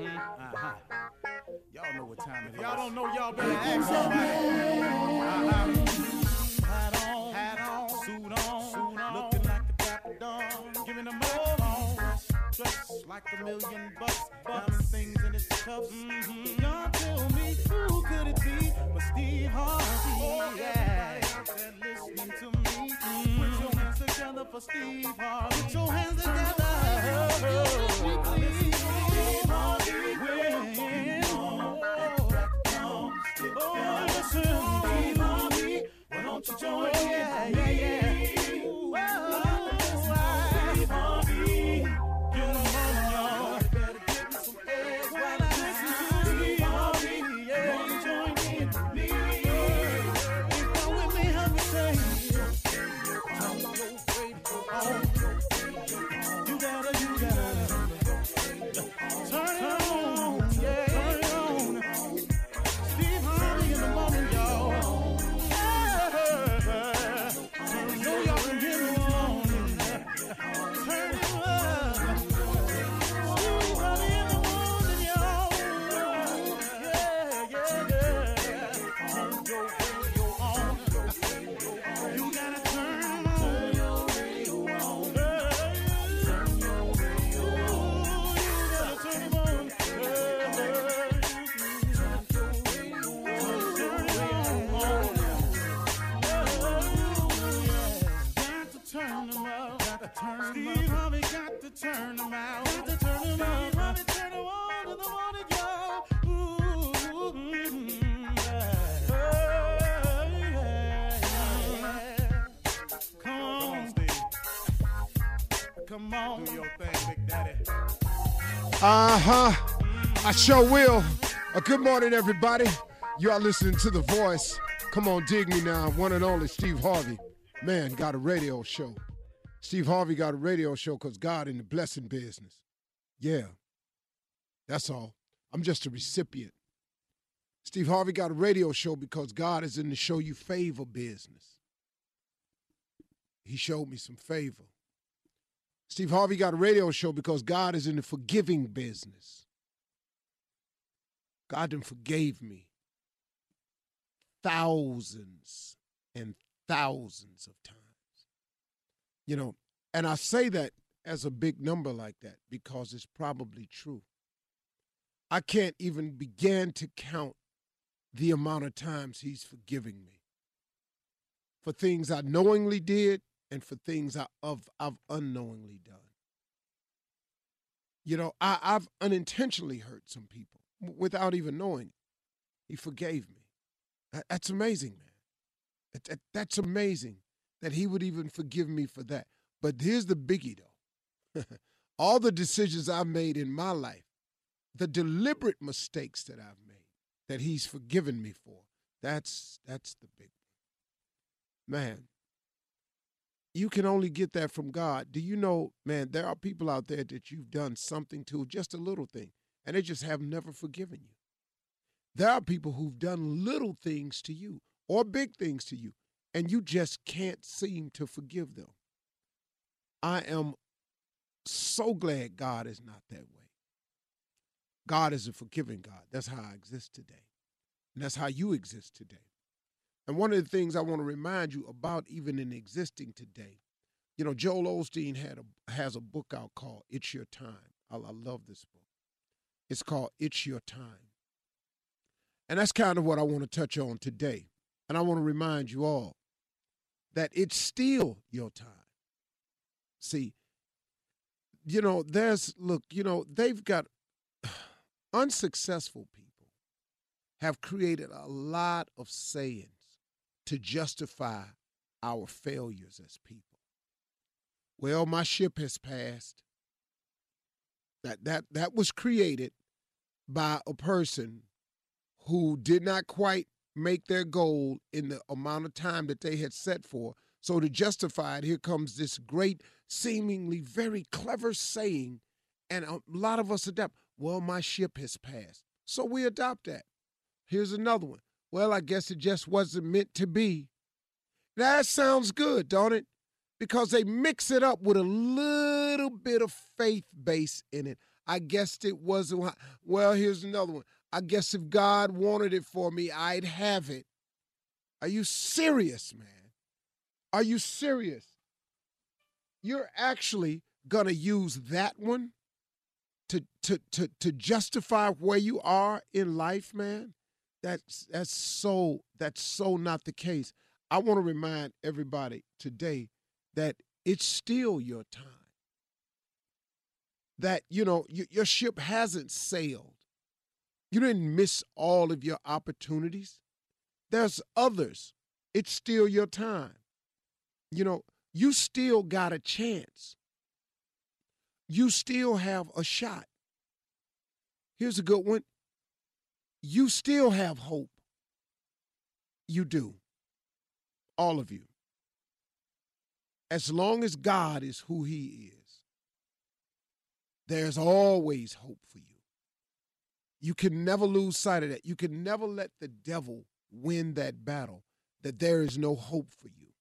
Y'all know what time it is. Y'all don't know, y'all better ask somebody. Uh-huh. Hat on, hat on, suit on, suit on. looking like a dapper dawn, giving them all on. Dressed like a million bucks, diamond things in his cuffs. Mm-hmm. Y'all tell me who could it be but Steve Harvey? Oh, yeah. Listening to me. Mm-hmm. Put your hands together for Steve Harvey. Put your hands together. Oh, Steve Baby. Why don't you join in? Yeah, yeah, yeah. Turn out. To turn. Harvey turn in the morning, y'all. Ooh, mm, yeah. Yeah, yeah. Come on. Come on. Do your thing, Big Daddy. Uh huh. I sure will. Uh, good morning, everybody. You are listening to The Voice. Come on, dig me now. One and only Steve Harvey. Man, got a radio show. Steve Harvey got a radio show because God in the blessing business. Yeah. That's all. I'm just a recipient. Steve Harvey got a radio show because God is in the show you favor business. He showed me some favor. Steve Harvey got a radio show because God is in the forgiving business. God done forgave me thousands and thousands of times. You know, and I say that as a big number like that because it's probably true. I can't even begin to count the amount of times he's forgiving me for things I knowingly did and for things I, of, I've unknowingly done. You know, I, I've unintentionally hurt some people without even knowing it. He forgave me. That- that's amazing, man. That, that, that's amazing that he would even forgive me for that. But here's the biggie, though. All the decisions I've made in my life, the deliberate mistakes that I've made, that he's forgiven me for, that's that's the big one. Man, you can only get that from God. Do you know, man, there are people out there that you've done something to, just a little thing, and they just have never forgiven you. There are people who've done little things to you or big things to you, and you just can't seem to forgive them. I am so glad God is not that way. God is a forgiving God. That's how I exist today. And that's how you exist today. And one of the things I want to remind you about, even in existing today, you know, Joel Osteen had a, has a book out called It's Your Time. I, I love this book. It's called It's Your Time. And that's kind of what I want to touch on today. And I want to remind you all that it's still your time. See, you know, there's, look, you know, they've got unsuccessful people have created a lot of sayings to justify our failures as people. Well, my ship has passed. That that that was created by a person who did not quite make their goal in the amount of time that they had set for. So to justify it, here comes this great, seemingly very clever saying, and a lot of us adapt. Well, my ship has passed. So we adopt that. Here's another one. Well, I guess it just wasn't meant to be. That sounds good, don't it? Because they mix it up with a little bit of faith base in it. I guessed it wasn't. Well, here's another one. I guess if God wanted it for me, I'd have it. Are you serious, man? Are you serious? You're actually going to use that one to, to, to, to justify where you are in life, man? That's, that's, so, that's so not the case. I want to remind everybody today that it's still your time. That, you know, your ship hasn't sailed. You didn't miss all of your opportunities. There's others. It's still your time. You know, you still got a chance. You still have a shot. Here's a good one. You still have hope. You do. All of you. As long as God is who He is, there's always hope for you. You can never lose sight of that. You can never let the devil win that battle, that there is no hope for you,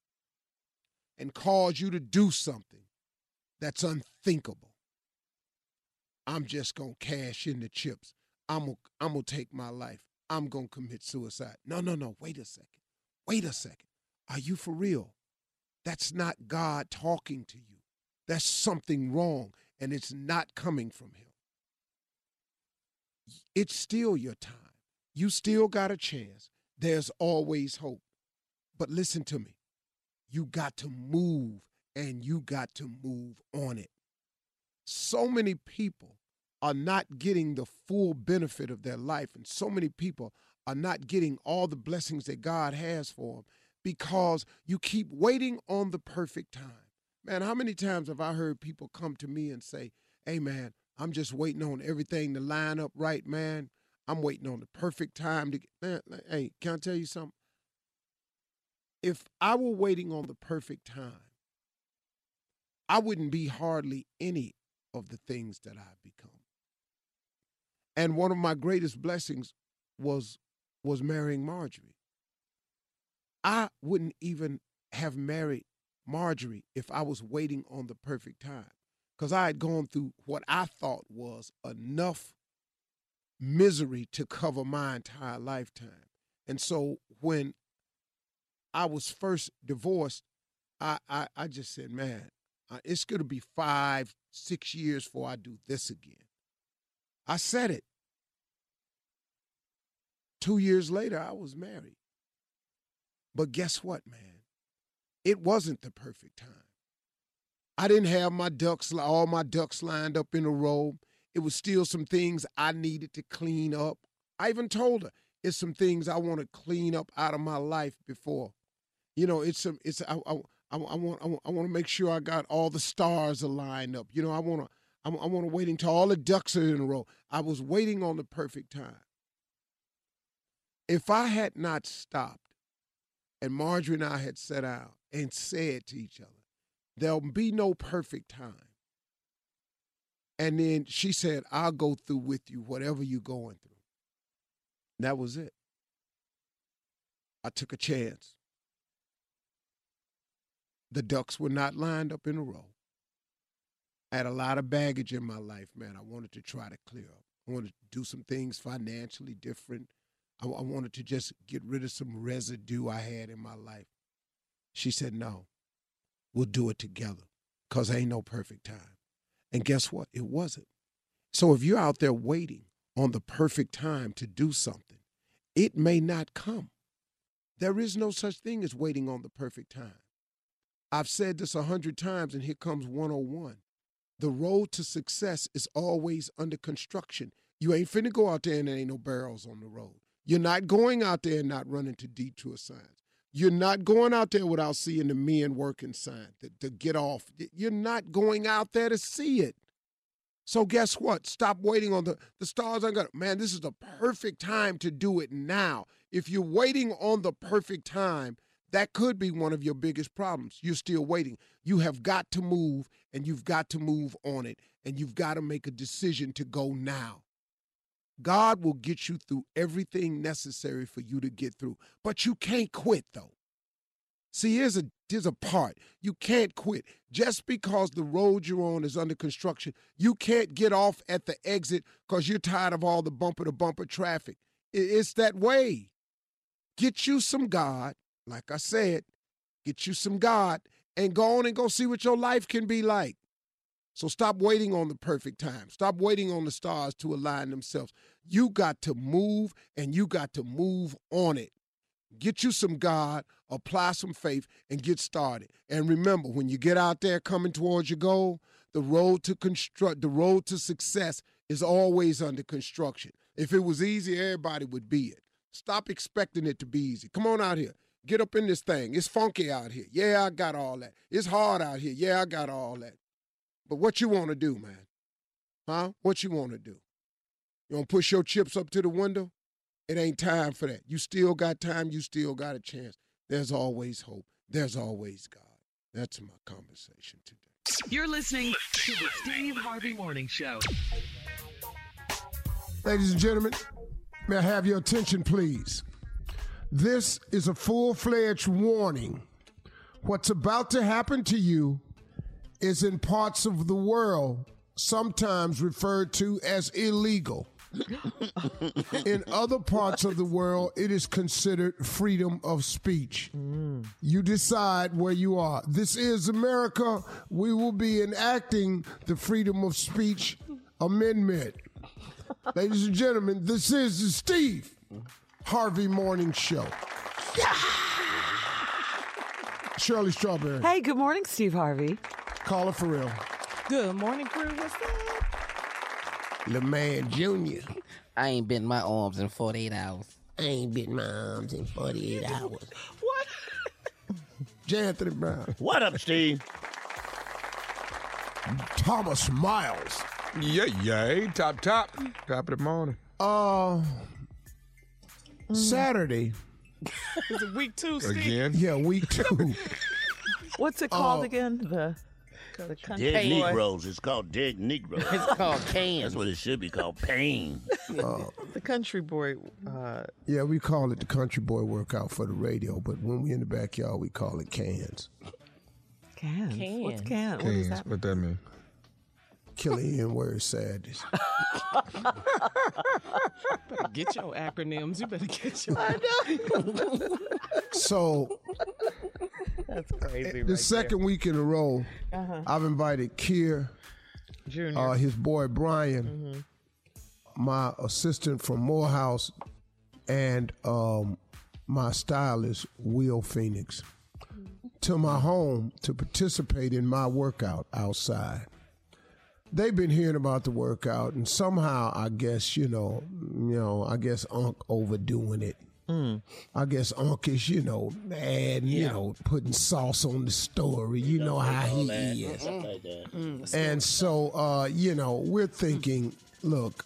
and cause you to do something that's unthinkable. I'm just going to cash in the chips. I'm going I'm to take my life. I'm going to commit suicide. No, no, no. Wait a second. Wait a second. Are you for real? That's not God talking to you. That's something wrong, and it's not coming from Him it's still your time. You still got a chance. There's always hope. But listen to me. You got to move and you got to move on it. So many people are not getting the full benefit of their life, and so many people are not getting all the blessings that God has for them because you keep waiting on the perfect time. Man, how many times have I heard people come to me and say, Hey, man, I'm just waiting on everything to line up right, man. I'm waiting on the perfect time to get. Man, hey, can I tell you something? If I were waiting on the perfect time, I wouldn't be hardly any of the things that I've become. And one of my greatest blessings was was marrying Marjorie. I wouldn't even have married Marjorie if I was waiting on the perfect time because I had gone through what I thought was enough misery to cover my entire lifetime. And so when I was first divorced, I, I, I just said, man, uh, it's going to be five, six years before I do this again. I said it. Two years later, I was married. But guess what, man? It wasn't the perfect time. I didn't have my ducks, all my ducks lined up in a row. It was still some things I needed to clean up. I even told her it's some things I want to clean up out of my life before. You know, it's some, it's I, I, I, I want, I want to make sure I got all the stars aligned up. You know, I want to, I, I want to wait until all the ducks are in a row. I was waiting on the perfect time. If I had not stopped, and Marjorie and I had set out and said to each other, There'll be no perfect time. And then she said, I'll go through with you whatever you're going through. And that was it. I took a chance. The ducks were not lined up in a row. I had a lot of baggage in my life, man. I wanted to try to clear up. I wanted to do some things financially different. I, I wanted to just get rid of some residue I had in my life. She said, No, we'll do it together because ain't no perfect time. And guess what? It wasn't. So if you're out there waiting on the perfect time to do something, it may not come. There is no such thing as waiting on the perfect time. I've said this a hundred times, and here comes 101. The road to success is always under construction. You ain't finna go out there and there ain't no barrels on the road. You're not going out there and not running to detour signs. You're not going out there without seeing the men working sign to, get off. You're not going out there to see it. So guess what? Stop waiting on the the stars aren't gonna man, this is the perfect time to do it now. If you're waiting on the perfect time, that could be one of your biggest problems. You're still waiting. You have got to move and you've got to move on it and you've got to make a decision to go now. God will get you through everything necessary for you to get through. But you can't quit though. See, here's a here's a part. You can't quit. Just because the road you're on is under construction, you can't get off at the exit because you're tired of all the bumper to bumper traffic. It's that way. Get you some God, like I said, get you some God, and go on and go see what your life can be like. So stop waiting on the perfect time. Stop waiting on the stars to align themselves. You got to move and you got to move on it. Get you some God, apply some faith, and get started. And remember, when you get out there coming towards your goal, the road to construct, the road to success is always under construction. If it was easy, everybody would be it. Stop expecting it to be easy. Come on out here. Get up in this thing. It's funky out here. Yeah, I got all that. It's hard out here. Yeah, I got all that. But what you want to do, man? Huh? What you want to do? You want to push your chips up to the window? It ain't time for that. You still got time. You still got a chance. There's always hope. There's always God. That's my conversation today. You're listening to the Steve Harvey Morning Show. Ladies and gentlemen, may I have your attention, please? This is a full fledged warning. What's about to happen to you is in parts of the world sometimes referred to as illegal. in other parts of the world, it is considered freedom of speech. Mm. You decide where you are. This is America. We will be enacting the freedom of speech amendment. Ladies and gentlemen, this is the Steve Harvey Morning Show. Yeah! Shirley Strawberry. Hey, good morning, Steve Harvey. Call it for real. Good morning, crew. What's up? Le Man Jr. I ain't bent my arms in 48 hours. I ain't been my arms in 48 hours. What? J. Anthony Brown. What up, Steve? Thomas Miles. Yeah, yeah. Top, top. Top of the morning. Uh, Saturday. Is it week two, Steve? Again. Yeah, week two. What's it called Oh. again? The the country Dead boy. Negroes. It's called Dead Negroes. It's called can. That's what it should be called. Pain. The country boy. Uh, yeah, we call it the country boy workout for the radio, but when we in the backyard, we call it cans. cans. What's Can. can? What is Cans. that? What that mean? Killing word sadness. Get your acronyms. You better get your. Acronyms. So That's crazy. the second week in a row, I've invited Kier, Junior. uh, his boy Brian, my assistant from Morehouse, and um, my stylist Will Phoenix to my home to participate in my workout outside. They've been hearing about the workout, and somehow I guess you know, you know, I guess Unc overdoing it. I guess Unc is, you know, adding, you know, putting sauce on the story. You know how he is. Stuff like. Mm-hmm. Mm, and so, uh, you know, we're thinking, look,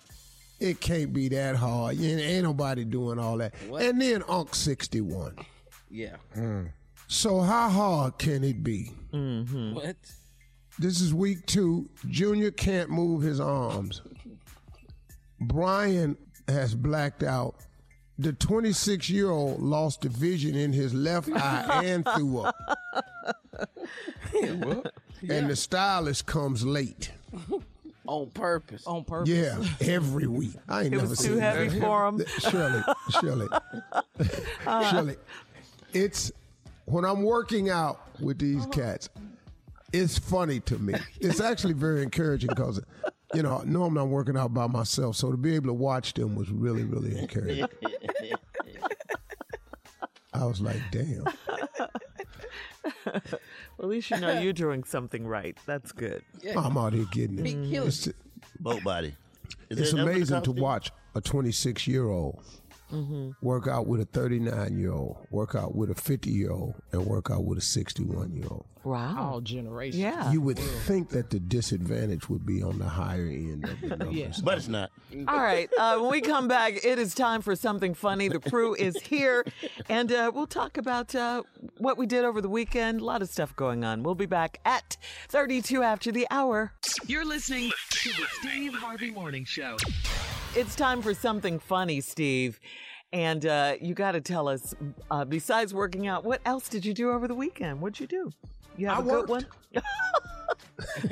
it can't be that hard. Ain't, ain't nobody doing all that. And then Unc 61. Yeah. Hmm. So how hard can it be? What? This is week two. Junior can't move his arms. Brian has blacked out. The 26 year old lost the vision in his left eye and threw up. And the stylist comes late. On purpose. On purpose. Yeah, every week. I ain't It never was seen too heavy that. for him. Shirley, Shirley, Uh. Shirley. It's when I'm working out with these cats. It's funny to me. It's actually very encouraging because, you know, normally I'm not working out by myself, so to be able to watch them was really, really encouraging. I was like, damn. Well, at least you know you're doing something right. That's good. I'm out here getting it. Big killer. It's, Boat body. Is it's that enough for the amazing to watch a 26 year old Mm-hmm. work out with a 39 year old, work out with a 50 year old, and work out with a 61 year old. Wow. All generations. Yeah. You would think that the disadvantage would be on the higher end of the numbers. Yeah. But it's not. All right. Uh, when we come back, it is time for something funny. The crew is here, and uh, we'll talk about uh, what we did over the weekend. A lot of stuff going on. We'll be back at 32 after the hour. You're listening to the Steve Harvey Morning Show. It's time for something funny, Steve. And uh, you got to tell us, uh, besides working out, what else did you do over the weekend? What'd you do? You have I a good one?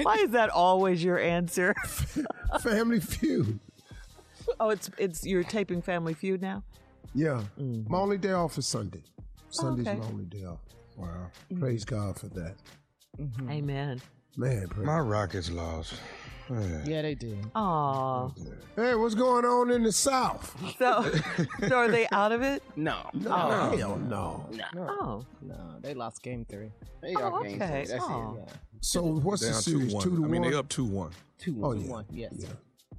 Why is that always your answer? Family Feud. Oh, it's it's you're taping Family Feud now. Yeah. My only day off is Sunday. Sunday's okay. my only day off. Wow. Praise God for that. Amen. Man, praise My Rockets lost. Man. Yeah, they did. Aw. Hey, what's going on in the South? So, so are they out of it? No. No, Oh. hell no. No. Oh, No, they lost game three. They all Oh, game okay. three. That's Oh. it. So what's the series? 2-1. Two to I mean, one. they up 2 1. Two Oh one. yeah. One, yes. Yeah.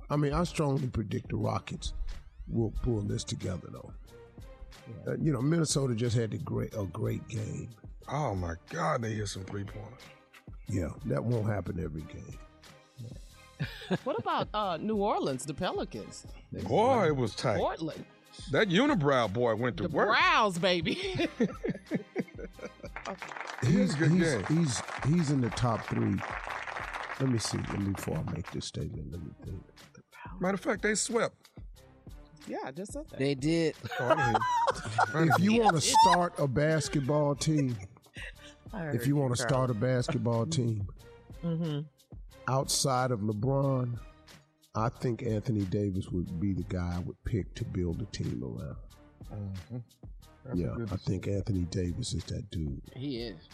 I mean, I strongly predict the Rockets will pull this together, though. Uh, you know, Minnesota just had a great a great game. Oh, my God, they hit some three pointers. Yeah, that won't happen every game. What about uh, New Orleans, the Pelicans? Boy, it was tight. Portland, That unibrow boy went to the work. Browns, baby. He's, good he's, game. he's he's in the top three. Let me see. Let me before I make this statement. Let me think. Matter of fact, they swept. yeah, I just said that. They did. Oh, I didn't. If you want to start a basketball team, I if you want to start a basketball team hmm outside of LeBron, I think Anthony Davis would be the guy I would pick to build a team around. That's a yeah, I think Anthony Davis is that dude. He is.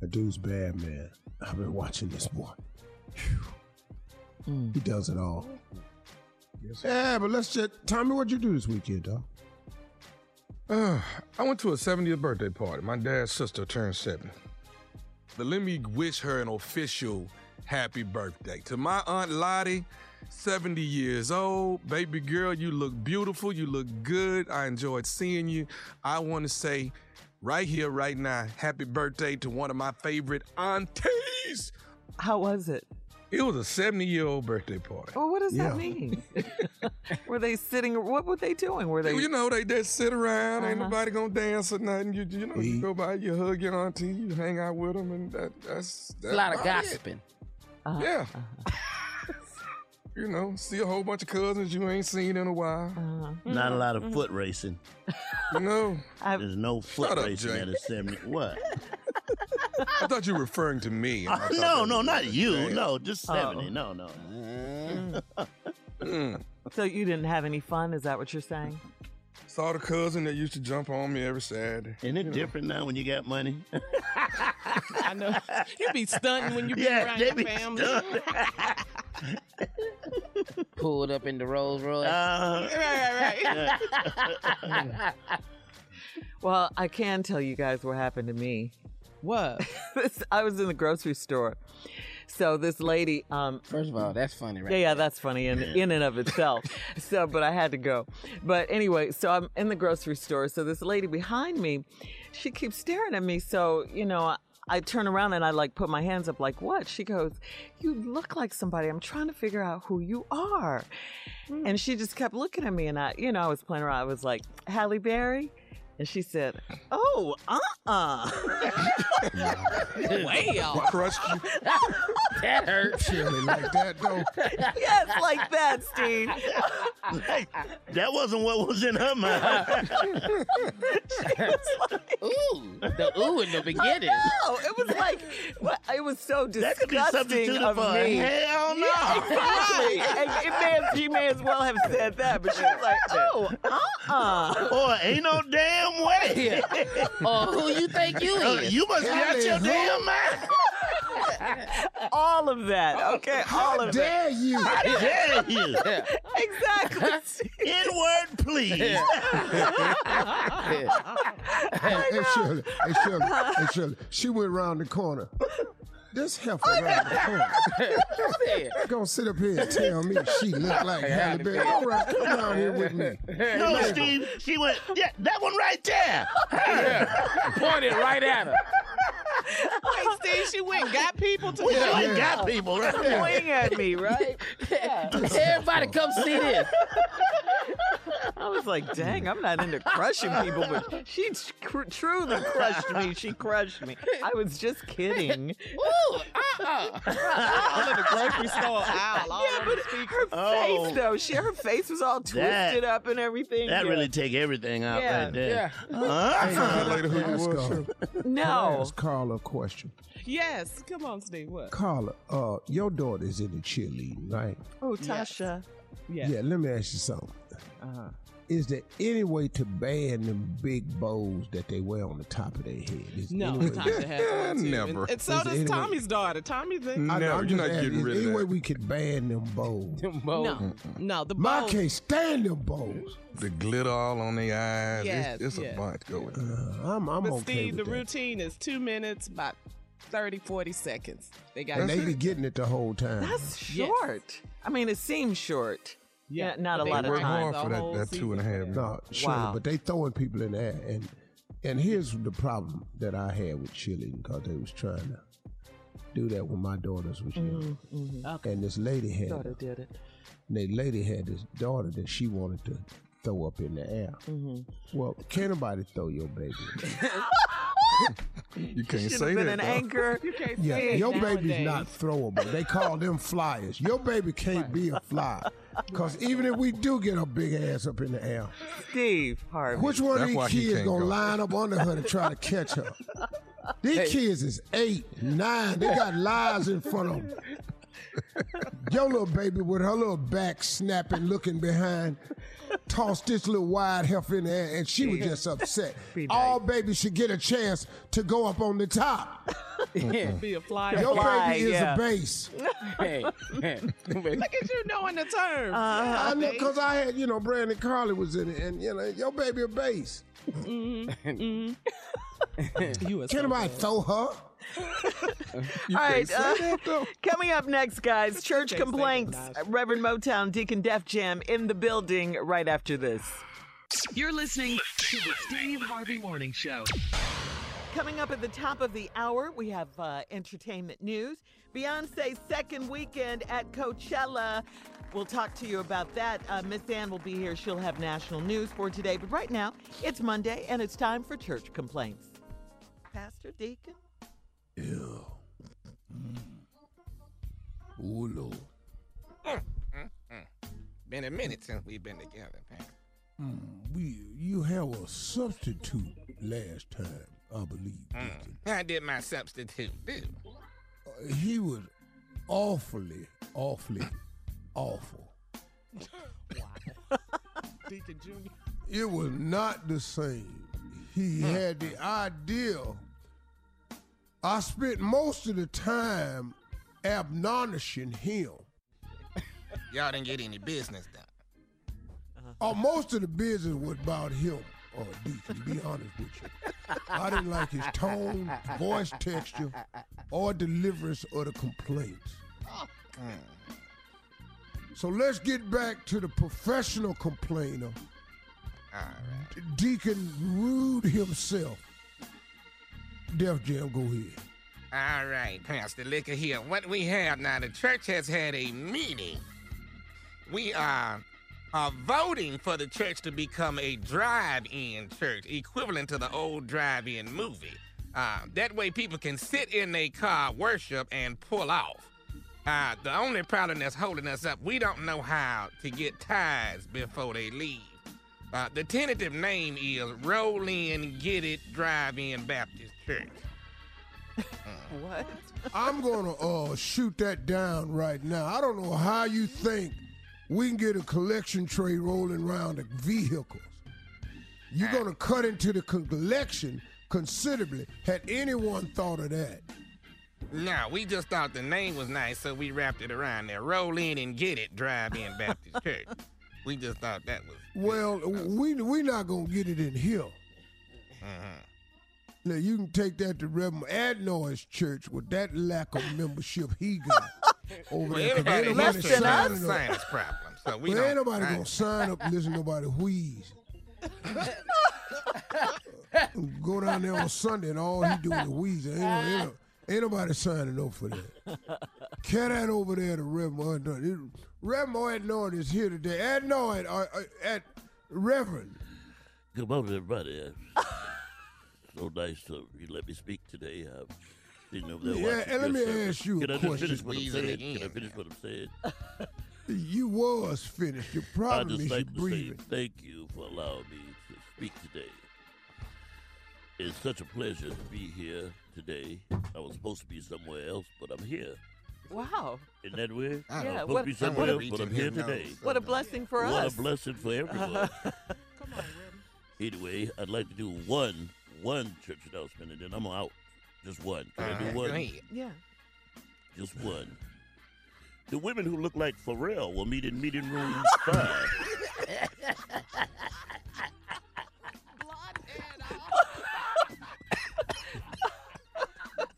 That dude's bad, man. I've been watching this boy. Mm. He does it all. Yes, Yeah, but let's just tell me what you do this weekend, dog. Uh, I went to a 70th birthday party. My dad's sister turned 70. But let me wish her an official happy birthday. To my Aunt Lottie, 70 years old. Baby girl, you look beautiful. You look good. I enjoyed seeing you. I want to say right here, right now, happy birthday to one of my favorite aunties. How was it? It was a 70 year old birthday party. Well, what does Yeah. that mean? were they sitting? What were they doing? Were they? You know, they just sit around, ain't Uh-huh. nobody gonna dance or nothing. You, you know, you go by, you hug your auntie, you hang out with them, and that, that's, A lot of gossiping. Uh-huh. Yeah. you know, see a whole bunch of cousins you ain't seen in a while. Uh-huh. Not a lot of foot racing. You know, I've- There's no foot Shut racing Jay. at a 70. What? I thought you were referring to me. and I thought no, no, not you. damn. No, just 70. Oh. No, no. Mm. So you didn't have any fun? Is that what you're saying? Saw the cousin that used to jump on me every Saturday. Isn't it different now when you got money? I know you be stunting when you be Yeah, around your be family. Pulled up in the Rolls Royce. Uh, right, right, right. Well, I can tell you guys what happened to me. What? This- I was in the grocery store. So this lady, um, First of all, that's funny, right? yeah, yeah, that's funny in in and of itself. so, but I had to go. But anyway, so I'm in the grocery store. So this lady behind me, she keeps staring at me. So you know, I, I turn around and I like put my hands up, like, what? She goes, "You look like somebody. I'm trying to figure out who you are." And she just kept looking at me, and I, you know, I was playing around. I was like, Halle Berry. And she said, "Oh, uh-uh." Way off. Crushed you. That hurt. Shirley like that, though. yes, like that, Steve. that wasn't what was in her mind. ooh, the ooh in the beginning. No, it was like what- it was so That could be disgusting substituted of for me. hell no. Yeah, exactly. and it may have, she may as well have said that, but she was like, "Oh, uh-uh." Or ain't no damn way. Oh, who you think you Uh, is? you must be out your damn mind. all of that. Okay, all of that. You? I dare you. Exactly. N-word, please. Hey, hey, Shirley, hey, Shirley, hey, Shirley. She went around the corner. This heifer around the corner. Gonna sit up here and tell me she look like Halle Berry. All right, come down here with me. No, Steve. She went, yeah, that one right there. Yeah. Pointed right at her. Wait, Steve, she went got people to We do sure it. got people right there. Pointing at me, right? Everybody come see this. I was like, dang, I'm not into crushing people, but she tr- truly crushed me. She crushed me. I was just kidding. Ooh, uh-uh. All in the grocery store aisle. All Yeah, but the speaker. her Oh. face though, she her face was all twisted That- up and everything. That Yeah. really take everything out Yeah, right there. yeah. Huh? That lady who you Ask was. her. no. Ask Carla a question. Yes. Come on, Steve. What? Carla, uh, your daughter's in the cheerleading, right? Oh, Tasha. Yeah. Yeah, let me ask you something. Uh-huh. Is there any way to ban them big bows that they wear on the top of their head? Is No, any Tasha has one too. Never. And, and so Is does there any way- Tommy's daughter. Tommy's in. I know, No, I'm you're just not asking, getting is rid there of any way we could ban them bows? No, no, the Ma bow. can't stand them bows. The glitter all on their eyes. Yes, it's it's yes. a bunch going. Uh, I'm, I'm But okay Steve, the that. routine is two minutes, about 30, 40 seconds. They got And they be getting it the whole time. That's Yes. short. I mean, it seems short. Yeah, eh, not a lot of Work practice time. hard the for that, that two and a half. season. No, sure, Wow. but they throwing people in there, and and here's the problem that I had with cheerleading because they was trying to do that when my daughters was young, mm-hmm. Okay, and this lady had Daughter did it. and the lady had this daughter that she wanted to throw up in the air. Mm-hmm. Well, can't nobody throw your baby? You can't Should say have been that. an though. anchor. You can't Yeah, say it your nowadays. baby's not throwable. They call them flyers. Your baby can't be a flyer. Because even if we do get a big ass up in the air, Steve Harvey. which one of these kids gonna go. line up under her to try to catch her? These kids is eight, nine. They got lies in front of them. Your little baby with her little back snapping, looking behind, tossed this little wide heifer in the air, and she was just upset. All babies should get a chance to go up on the top. Uh-uh. Be a flyer. Your Fly, baby is yeah. a base. Hey, hey. Look at you knowing the terms. Uh-huh. I know because I had, you know, Brandon Carly was in it, and you know, your baby a base. Mm-hmm. Mm-hmm. you was Can anybody throw her? All right, uh, coming up next, guys, church complaints. Uh, Reverend Motown, Deacon Def Jam in the building right after this. You're listening to the Steve Harvey Morning Show. Coming up at the top of the hour, we have uh, entertainment news. Beyonce's second weekend at Coachella. We'll talk to you about that. Uh, Miss Ann will be here. She'll have national news for today. But right now, it's Monday, and it's time for church complaints. Pastor Deacon? Ew. Oh, Lord. Been a minute since we've been together, Pastor. Mm, we, you have a substitute last time, I believe. Deacon. I did my substitute, too. Uh, he was awfully, awfully awful. Deacon Junior. It was not the same. He had the idea. I spent most of the time admonishing him. Y'all didn't get any business done. Uh, most of the business was about him, uh, Deacon, be honest with you. I didn't like his tone, voice texture, or deliverance of the complaints. So let's get back to the professional complainer. Deacon Rude himself. Def Jam, go ahead. All right, Pastor Liquor here. What we have now, the church has had a meeting. We are, are voting for the church to become a drive-in church, equivalent to the old drive-in movie. Uh, that way people can sit in their car, worship, and pull off. Uh, the only problem that's holding us up, we don't know how to get tithes before they leave. Uh, the tentative name is Roll In Get It Drive In Baptist Church. What? I'm gonna uh shoot that down right now. I don't know how you think we can get a collection tray rolling around the vehicles. You're gonna cut into the collection considerably. Had anyone thought of that? No, we just thought the name was nice, so we wrapped it around there. Roll In and Get It Drive In Baptist Church. We just thought that was. Well, we we not gonna get it in here. Uh-huh. Now you can take that to Reverend Adnoy's church with that lack of membership he got over Well, there. 'cause everybody ain't less nobody than us. signing up. Sinus problem, so we well, ain't don't- nobody I- gonna sign up and listen to nobody wheeze. Go down there on Sunday and all he doing is wheeze. Ain't, no- ain't, ain't nobody signing up for that. Cat that over there to Reverend Adnoy. Reverend Adnoy is here today. Adnoy, uh, uh, at Reverend. Good morning, everybody. so nice to you let me speak today. I'm sitting over there Yeah, and let me service. ask you a Can I just question. finish what I'm saying? Can I finish what I'm saying? You was finished. The I problem just is like you to breathing. say thank you for allowing me to speak today. It's such a pleasure to be here today. I was supposed to be somewhere else, but I'm here. Wow. Isn't that weird? I I Yeah, was supposed what- to be somewhere else, but I'm here his nose. today. What a blessing for what us. What a blessing for everyone. Uh, Come on, Redden. Anyway, I'd like to do one one church announcement, and then I'm out. Just one. Can I do one? ahead. Yeah. Just one. The women who look like Pharrell will meet in meeting room five.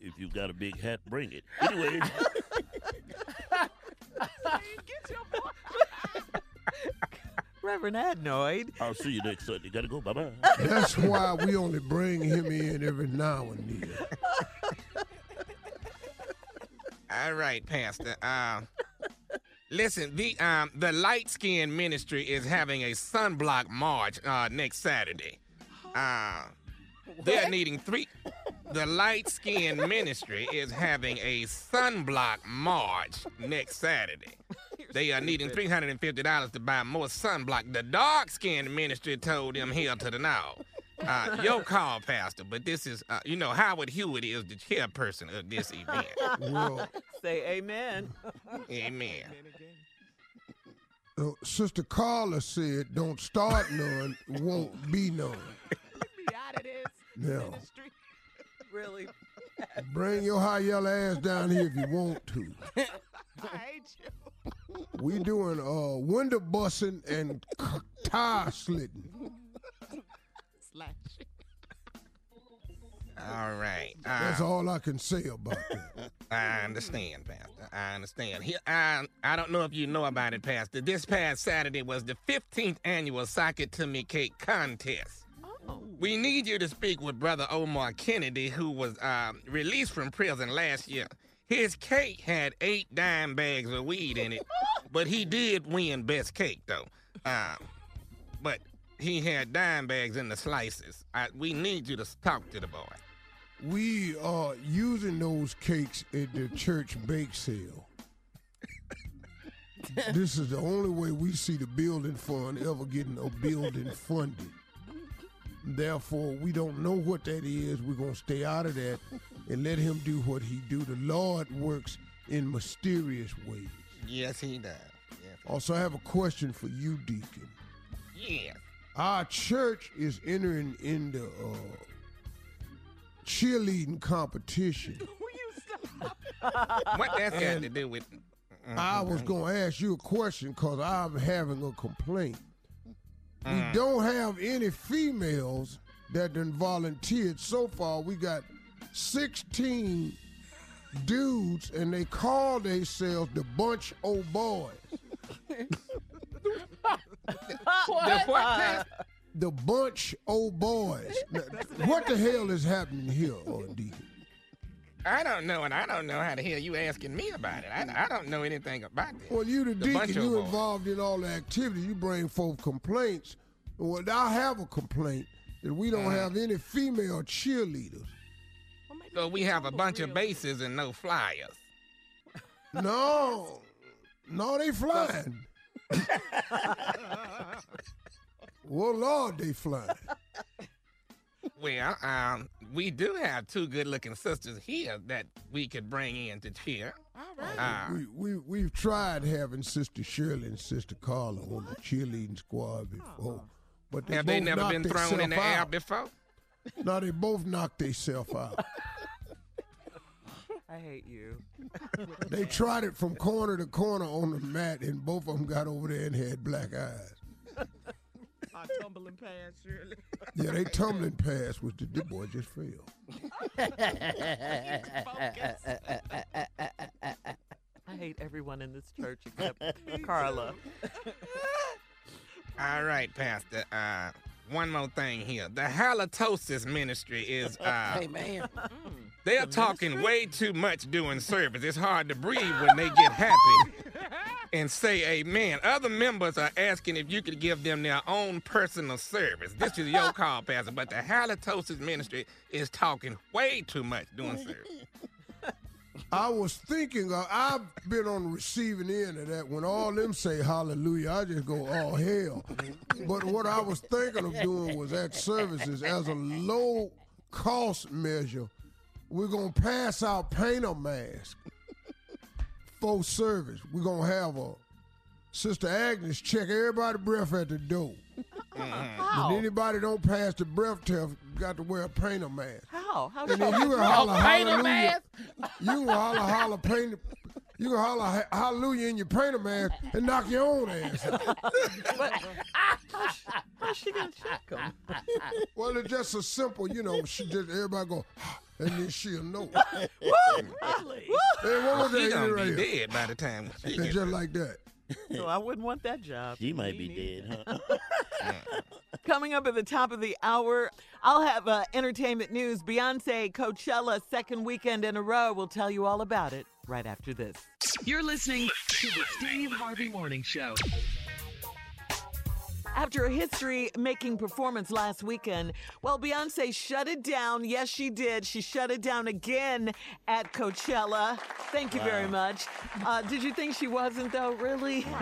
if you've got a big hat, bring it. Anyway, Reverend Adnoid. I'll see you next Sunday. Gotta go. Bye bye. That's why we only bring him in every now and then. All right, Pastor. Uh, listen, the um, the Light Skin Ministry is having a sunblock march uh, next Saturday. Uh, they're needing three. The Light Skin Ministry is having a sunblock march next Saturday. They are needing three hundred and fifty dollars to buy more sunblock. The Dark Skin Ministry told them here to the now. Uh, your call, Pastor, but this is, uh, you know, Howard Hewitt is the chairperson of this event. Well, Say amen. Amen. uh, Sister Carla said, "Don't start none, won't be none." Be out of this Now, ministry. Really? bring your high yellow ass down here if you want to. I hate you. We doing uh window bussing and c- tire slitting. Slash. All right. That's Uh, all I can say about that. I understand, Pastor. I understand. Here, I, I don't know if you know about it, Pastor. This past Saturday was the 15th annual Sock It To Me Cake Contest. Oh. We need you to speak with Brother Omar Kennedy, who was um, released from prison last year. His cake had eight dime bags of weed in it, but he did win best cake, though. Uh, but he had dime bags in the slices. I, we need you to talk to the boy. We are using those cakes at the church bake sale. this is the only way we see the building fund ever getting a building funded. Therefore, we don't know what that is. We're gonna stay out of that and let him do what he do. The Lord works in mysterious ways. Yes, he does. Yes. Also, I have a question for you, Deacon. Yes. Our church is entering in the uh, cheerleading competition. What that's got to do with? I was going to ask you a question because I'm having a complaint. We Mm. don't have any females that done volunteered. So far, we got 16 dudes, and they call themselves the Bunch O' Boys. The what? Pastor? The Bunch O' Boys. Now, what the hell is happening here, uh, I don't know, and I don't know how the hell you asking me about it. I, I don't know anything about this. Well, you the, The deacon, you involved in all the activity. You bring forth complaints. Well, I have a complaint that we don't Uh-huh. have any female cheerleaders. So we have a bunch of bases and no flyers. No, no, they flying. Well, Lord, they flying. Well, um, we do have two good-looking sisters here that we could bring in to cheer. Uh, we, we, we've tried having Sister Shirley and Sister Carla on the cheerleading squad before. But they have they never been thrown in the theyself air before? No, they both knocked themselves out. I hate you. They tried it from corner to corner on the mat, and both of them got over there and had black eyes. I tumbling past Shirley. Yeah, they tumbling past, was the, the boy just fell. I hate everyone in this church except Carla. All right, Pastor. Uh, one more thing here. The halitosis ministry is. Uh, hey, man. They're talking way too much during service. It's hard to breathe when they get happy and say amen. Other members are asking if you could give them their own personal service. This is your call, Pastor, but the halitosis ministry is talking way too much during service. I was thinking, uh, I've been on the receiving end of that. When all them say hallelujah, I just go, oh, hell. But what I was thinking of doing was at services as a low cost measure, we're going to pass out painter masks for service. We're going to have a Sister Agnes check everybody's breath at the door. And anybody don't pass the breath test, got to wear a painter mask. How? How And then you can A holler hallelujah. mask? You can holler holler painter. You can holler hallelujah in your painter mask and knock your own ass out. How's she gonna check them? Well, it's just a simple, you know. She just everybody go, ah, and then she'll know. Hey, what was She that gonna be dead by the time she gets just like that. So I wouldn't want that job. She might be dead, huh? Coming up at the top of the hour, I'll have uh, entertainment news. Beyonce Coachella second weekend in a row. We'll tell you all about it right after this. You're listening to the Steve Harvey Morning Show. After a history making performance last weekend, well, Beyonce shut it down. Yes, she did. She shut it down again at Coachella. Thank you very much. Uh, did you think she wasn't, though? Really?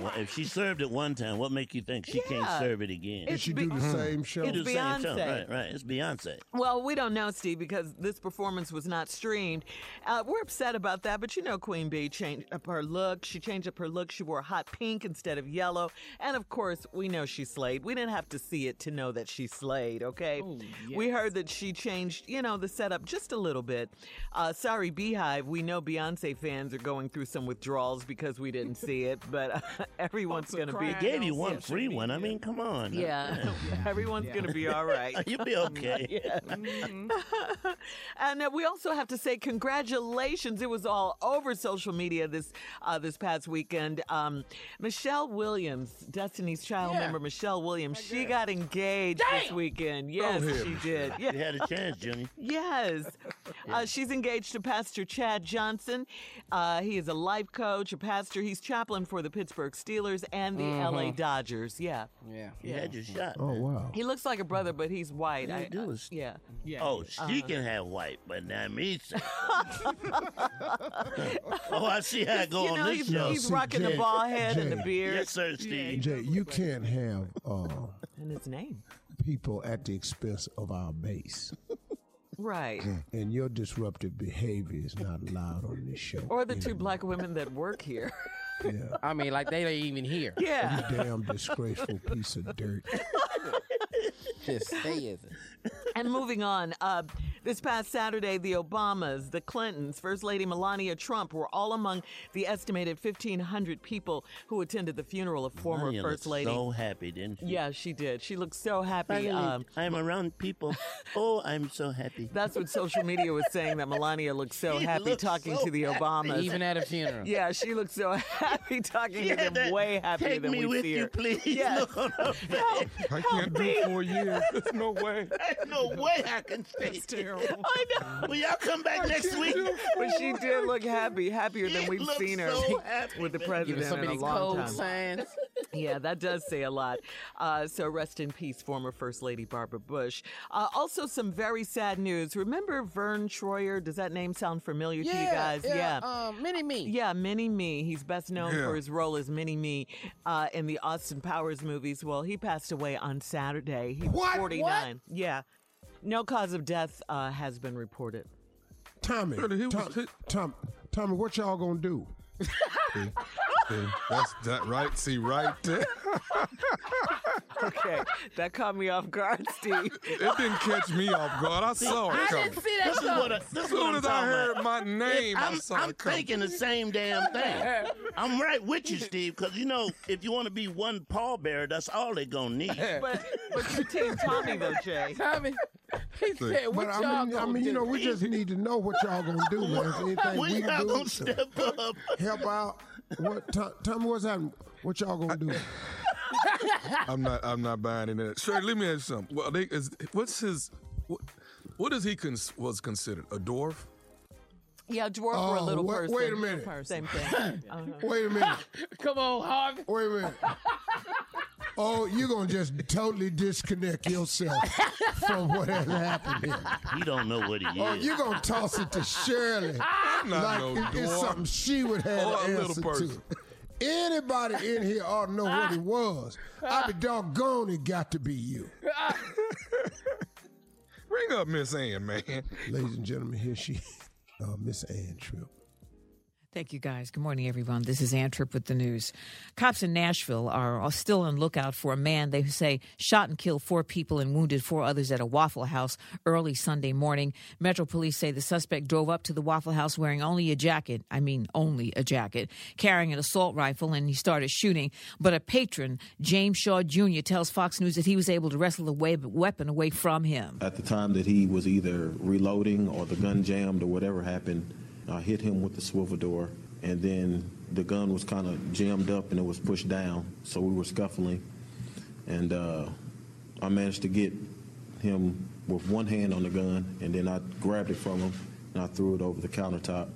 Well, if she served it one time, what make you think she can't serve it again? Did It's she Be- do the same show? It's Do the same show. Beyonce. Right, right. It's Beyonce. Well, we don't know, Steve, because this performance was not streamed. Uh, we're upset about that, but you know, Queen Bee changed up her look. She changed up her look. She wore hot pink instead of yellow. And of course, we know she slayed. We didn't have to see it to know that she slayed, okay? Ooh, We heard that she changed, you know, the setup just a little bit. Uh, sorry, BeyHive. We know Beyonce fans are going through some withdrawals because we didn't see it, but uh, everyone's going to be. crying. Gave you one free one. I mean, come on. Yeah, everyone's going to be all right. You'll be okay. Yeah. and uh, we also have to say congratulations. It was all over social media this uh, this past weekend. Um, Michelle Williams, Destiny's Child Yeah. member Michelle Williams, she got engaged this weekend. Yes, ahead, she did. You had a chance, Junior. Yes. Uh, she's engaged to Pastor Chad Johnson. Uh, he is a life coach, a pastor. He's chaplain for the Pittsburgh Steelers and the LA Dodgers. Yeah. Yeah. You had your shot. Oh wow. He looks like a brother, but he's white. Yeah, I, he do uh, is- yeah. Yeah. Oh, she can have white, but not me. oh, I see how it go You on know, this he's, show. he's See, rocking the Jay- ball head and the beard. Yes, sir, Steve. Jay, you can't have uh, And his name. people at the expense of our base. Right. And your disruptive behavior is not allowed on this show. Or the two black women that work here. Yeah. I mean, like they ain't even here. yeah. You damn disgraceful piece of dirt. Just say it. And moving on, uh, this past Saturday, the Obamas, the Clintons, First Lady Melania Trump were all among the estimated 1,500 people who attended the funeral of former Melania First Lady. So happy, didn't she? yeah, she did. She looked so happy. Finally, Um, I'm around people. Oh, I'm so happy. that's what social media was saying that Melania looked so She happy looked talking so to the happy. Obamas. Even at a funeral. yeah, she looked so happy talking to them, that- way happier Take than me we with see you, her. please. Yes. Look on her face. I can't do four years. There's no way. There's no way I can stay. That's terrible. I know. Will y'all come back next week? But she did look happy, happier than we've seen her so happy. with the Giving president so in a long cold time. signs. Yeah, that does say a lot. Uh, so rest in peace, former First Lady Barbara Bush. Uh, also, some very sad news. Remember Verne Troyer? Does that name sound familiar to you guys? Yeah, um, Mini Me. Yeah, Mini Me. He's best known Yeah. for his role as Mini Me uh, in the Austin Powers movies. Well, he passed away on Saturday. He was What? 49. Yeah. No cause of death uh, has been reported. Tommy, Brother, he was- Tom, he- Tom, Tommy, what y'all gonna do? See, that's that right. See right there. Okay, that caught me off guard, Steve. It didn't catch me off guard. I saw it I coming. didn't see that This is what I, this As soon as I heard about. my name, I I'm, saw I'm it coming. thinking the same damn thing. I'm right with you, Steve, because you know, if you want to be one pallbearer, that's all they're gonna need. But, but you team Tommy, though, Jay. Tommy, he said, what But I y'all mean, I gonna mean, you know, we just need to know what y'all gonna do, man. If anything we we not can do gonna to step up. help out. What? Tom, Tommy, what's happening? What y'all gonna do? I'm not. I'm not buying into that. Sure. Let me ask you something. Well, they, is, what's his? What, what is he cons- was considered a dwarf? Yeah, dwarf or a Oh, little wait- person. wait a minute. Same thing. Uh-huh. Wait a minute. Come on, Harvey. Wait a minute. Oh, you're gonna just totally disconnect yourself from what has happened here. He don't know what he Oh, is. you're gonna toss it to Shirley I'm not like no it- it's dwarf. something she would have Or a an little answer person. to. Anybody in here ought to know what it was. I be doggone it got to be you. Bring up Miss Ann, man. Ladies and gentlemen, here she uh, Miss Ann Tripp. Thank you, guys. Good morning, everyone. This is Ann Tripp with the news. Cops in Nashville are still on lookout for a man they say shot and killed four people and wounded four others at a Waffle House early Sunday morning. Metro Police say the suspect drove up to the Waffle House wearing only a jacket. I mean, only a jacket, carrying an assault rifle, and he started shooting. But a patron, James Shaw Jr., tells Fox News that he was able to wrestle the weapon away from him. At the time that he was either reloading or the gun jammed or whatever happened, I hit him with the swivel door, and then the gun was kind of jammed up and it was pushed down, so we were scuffling, and uh, I managed to get him with one hand on the gun, and then I grabbed it from him and I threw it over the countertop,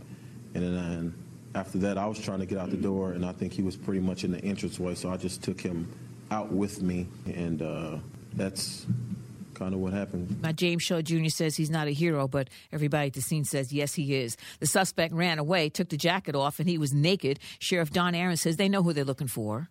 and then after that I was trying to get out the door, and I think he was pretty much in the entranceway, so I just took him out with me, and uh, that's kind of what happened. Now, James Shaw Jr. says he's not a hero, but everybody at the scene says yes, he is. The suspect ran away, took the jacket off, and he was naked. Sheriff Don Aaron says they know who they're looking for.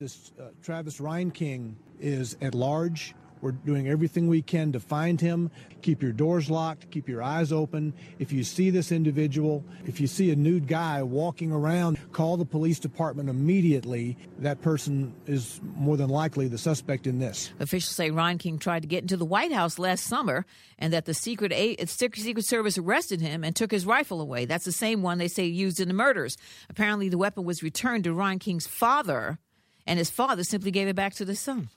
This uh, Travis Reinking is at large. We're doing everything we can to find him. Keep your doors locked, keep your eyes open. If you see this individual, if you see a nude guy walking around, call the police department immediately. That person is more than likely the suspect in this. Officials say Reinking tried to get into the White House last summer, and that the Secret A- Secret Service arrested him and took his rifle away. That's the same one they say used in the murders. Apparently, the weapon was returned to Reinking's father, and his father simply gave it back to the son.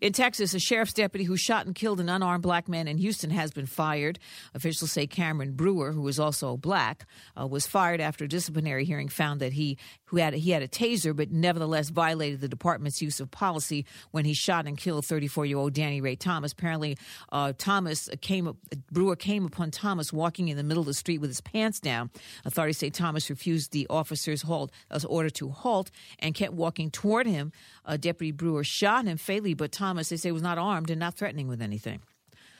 In Texas, a sheriff's deputy who shot and killed an unarmed black man in Houston has been fired. Officials say Cameron Brewer, who is also black, uh, was fired after a disciplinary hearing found that he who had he had a taser, but nevertheless violated the department's use of policy when he shot and killed 34-year-old Danny Ray Thomas. Apparently, uh, Thomas came Brewer came upon Thomas walking in the middle of the street with his pants down. Authorities say Thomas refused the officer's halt, uh, order to halt, and kept walking toward him. Uh, Deputy Brewer shot him fatally, but Thomas, they say, was not armed and not threatening with anything.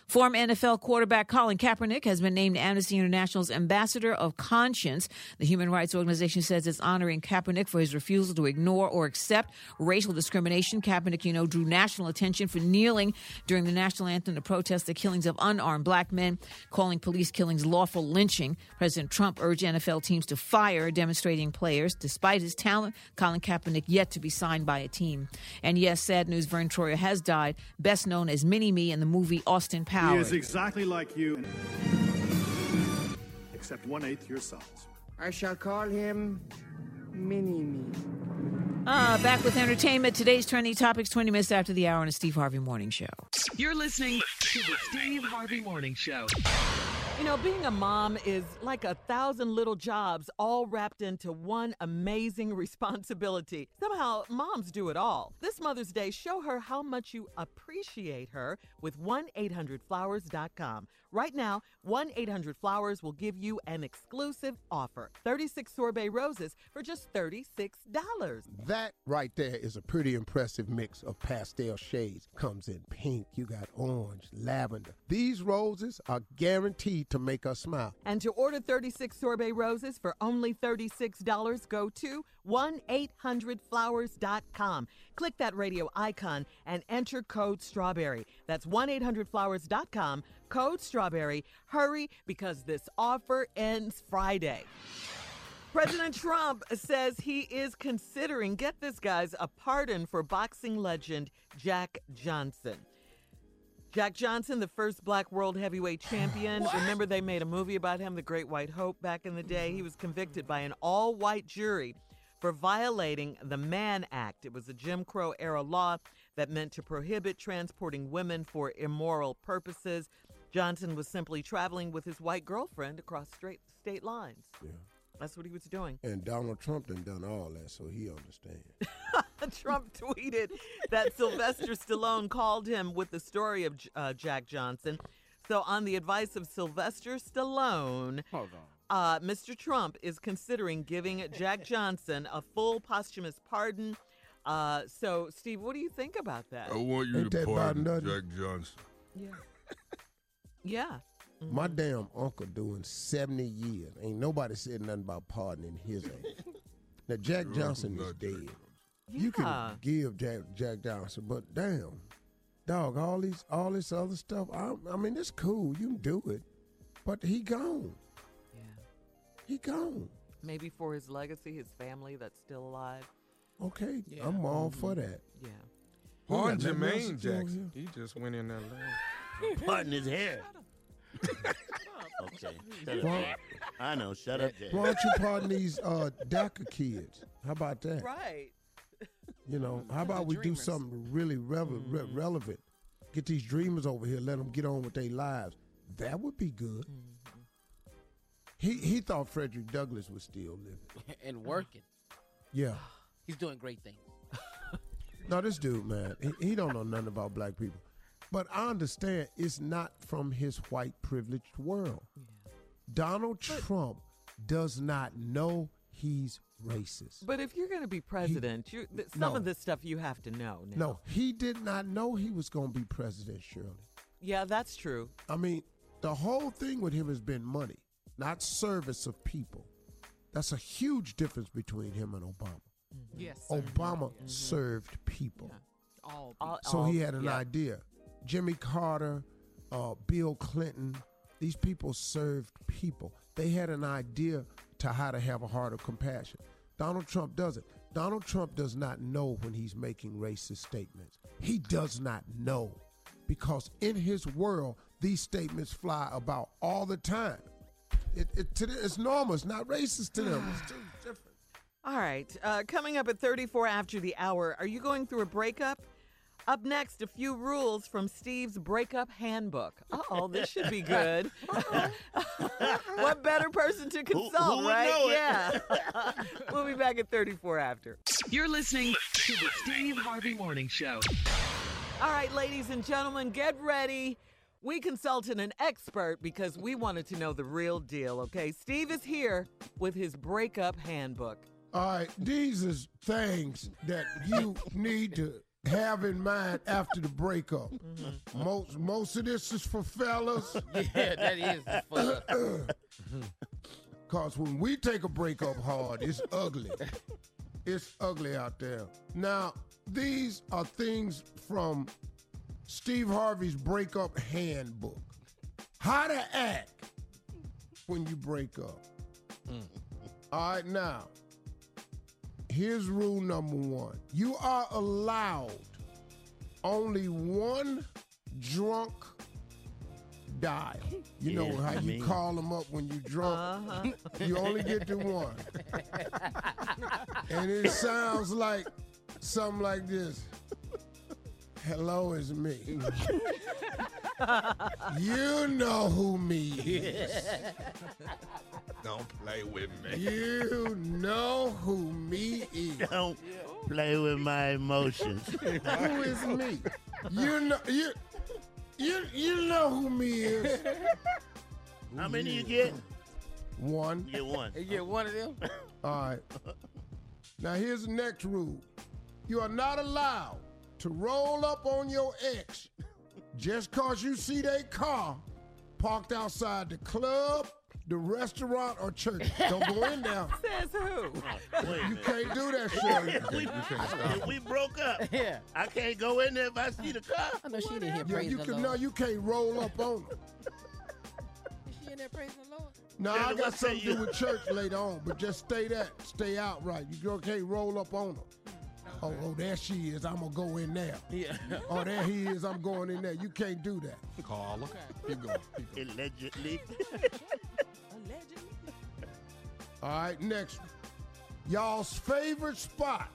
Former NFL quarterback Colin Kaepernick has been named Amnesty International's Ambassador of Conscience. The human rights organization says it's honoring Kaepernick for his refusal to ignore or accept racial discrimination. Kaepernick, you know, drew national attention for kneeling during the national anthem to protest the killings of unarmed black men, calling police killings lawful lynching. President Trump urged NFL teams to fire demonstrating players. Despite his talent, Colin Kaepernick yet to be signed by a team. And yes, sad news, Verne Troyer has died, best known as Mini Me in the movie Austin Powers. He is exactly like you, except one eighth your size. I shall call him Mini Me. Uh, back with entertainment. Today's trending topics 20 minutes after the hour on the Steve Harvey Morning Show. You're listening to the Steve Harvey Morning Show. You know, being a mom is like a thousand little jobs all wrapped into one amazing responsibility. Somehow, moms do it all. This Mother's Day, show her how much you appreciate her with 1 800flowers.com. Right now, 1 800 Flowers will give you an exclusive offer 36 sorbet roses for just $36. That right there is a pretty impressive mix of pastel shades. Comes in pink, you got orange, lavender. These roses are guaranteed to make us smile. And to order 36 sorbet roses for only $36, go to 1 800flowers.com. Click that radio icon and enter code STRAWBERRY. That's 1 800flowers.com, code STRAWBERRY. Hurry because this offer ends Friday. President Trump says he is considering, get this, guys, a pardon for boxing legend Jack Johnson. Jack Johnson, the first black world heavyweight champion. Remember, they made a movie about him, The Great White Hope, back in the day. He was convicted by an all white jury for violating the Mann Act. It was a Jim Crow era law that meant to prohibit transporting women for immoral purposes. Johnson was simply traveling with his white girlfriend across straight state lines. Yeah. That's what he was doing. And Donald Trump done done all that, so he understands. Trump tweeted that Sylvester Stallone called him with the story of uh, Jack Johnson. So, on the advice of Sylvester Stallone, Hold on. uh, Mr. Trump is considering giving Jack Johnson a full posthumous pardon. Uh, so, Steve, what do you think about that? I want you Ain't to that pardon Jack Johnson. Yeah. Yeah. My damn uncle doing 70 years. Ain't nobody said nothing about pardoning his age. now, Jack Your Johnson is uncle's not Jack dead. You Yeah. can give Jack, Jack Johnson, but damn, dog, all these all this other stuff. I, I mean, it's cool. You can do it, but he gone. Yeah. He gone. Maybe for his legacy, his family that's still alive. Okay, I'm all for mm-hmm. that. Yeah. Pardon Who got nothing else Jermaine to do over Jackson. He just went in there last. Pardon his hair. okay. Shut up, Why- I know. Shut up, Jay. Why don't you pardon these uh, DACA kids? How about that? Right. You know, how about we do something really revel- re- relevant? Get these dreamers over here, let them get on with their lives. That would be good. He he thought Frederick Douglass was still living. and working. Yeah. He's doing great things. No, this dude, man, he, he don't know nothing about black people. But I understand it's not from his white privileged world. Donald Trump does not know he's racist. But if you're going to be president, you th- some No. of this stuff you have to know. Now. No, he did not know he was going to be president, Shirley. Yeah, that's true. I mean, the whole thing with him has been money, not service of people. That's a huge difference between him and Obama. Mm-hmm. Yes. sir. Obama mm-hmm. served people. All All- So all- he had an yeah. idea. Jimmy Carter, uh, Bill Clinton, these people served people. They had an idea to how to have a heart of compassion. Donald Trump doesn't. Donald Trump does not know when he's making racist statements. He does not know because in his world, these statements fly about all the time. It, it, to it's normal. It's not racist to them. It's too different. All right. Uh, coming up at 34 after the hour, are you going through a breakup? Up next, a few rules from Steve's breakup handbook. Uh oh, this should be good. what better person to consult, who would right? know it? Yeah. we'll be back at 34 after. You're listening to the Steve Harvey Morning Show. All right, ladies and gentlemen, get ready. We consulted an expert because we wanted to know the real deal, okay? Steve is here with his breakup handbook. All right, these are things that you need to have in mind after the breakup. Most most of this is for fellas. Yeah, that is for Cause when we take a breakup hard, it's ugly. It's ugly out there. Now, these are things from Steve Harvey's breakup handbook. How to act when you break up. Mm. All right, now, here's rule number one you are allowed only one drunk dial. You know Yeah, how I you mean- call them up when you drunk? Uh-huh. You only get to one. and it sounds like something like this Hello, it's me. You know who me is. Don't play with me. You know who me is. Don't play with my emotions. Who is me? You know you you you know who me is. How many you get? One. You get one. You get one of them? All right. Now here's the next rule. You are not allowed to roll up on your ex just cause you see their car parked outside the club, the restaurant, or church. Don't go in there. Says who? Oh, you can't do that, Shirley. we, if we broke up. Yeah. I can't go in there if I see the car. I know she didn't hear Yeah, praise you the can Lord. no, you can't roll up on them. Is she in there praising the Lord? No, Yeah, I got what something to do you? with church later on, but just stay that, stay out right. You go- can't roll up on them. Hmm. Oh, oh, there she is. I'm gonna go in there. Yeah. Oh, there he is. I'm going in there. You can't do that. Carla. Keep going. Keep going. Allegedly. All right, next. Y'all's favorite spot.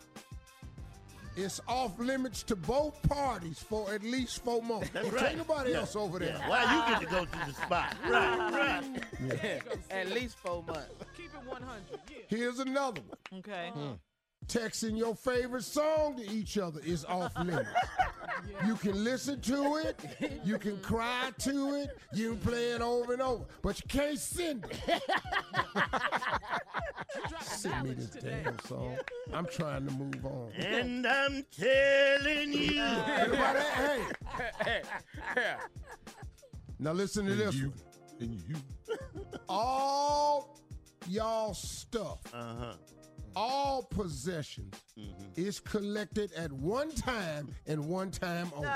It's off limits to both parties for at least four months. That's Ain't right. nobody Yeah. else over there. Yeah. Why you get to go to the spot? Right, right. At least four months. Keep it 100. Yeah. Here's another one. Okay. Uh-huh. Texting your favorite song to each other is off limits. You can listen to it, you can cry to it, you can play it over and over, but you can't send it. Send me this damn song. I'm trying to move on. And I'm telling you. Everybody, hey, hey. now listen to this you. one. And you. All y'all stuff, Uh-huh. All possessions mm-hmm. is collected at one time and one time only.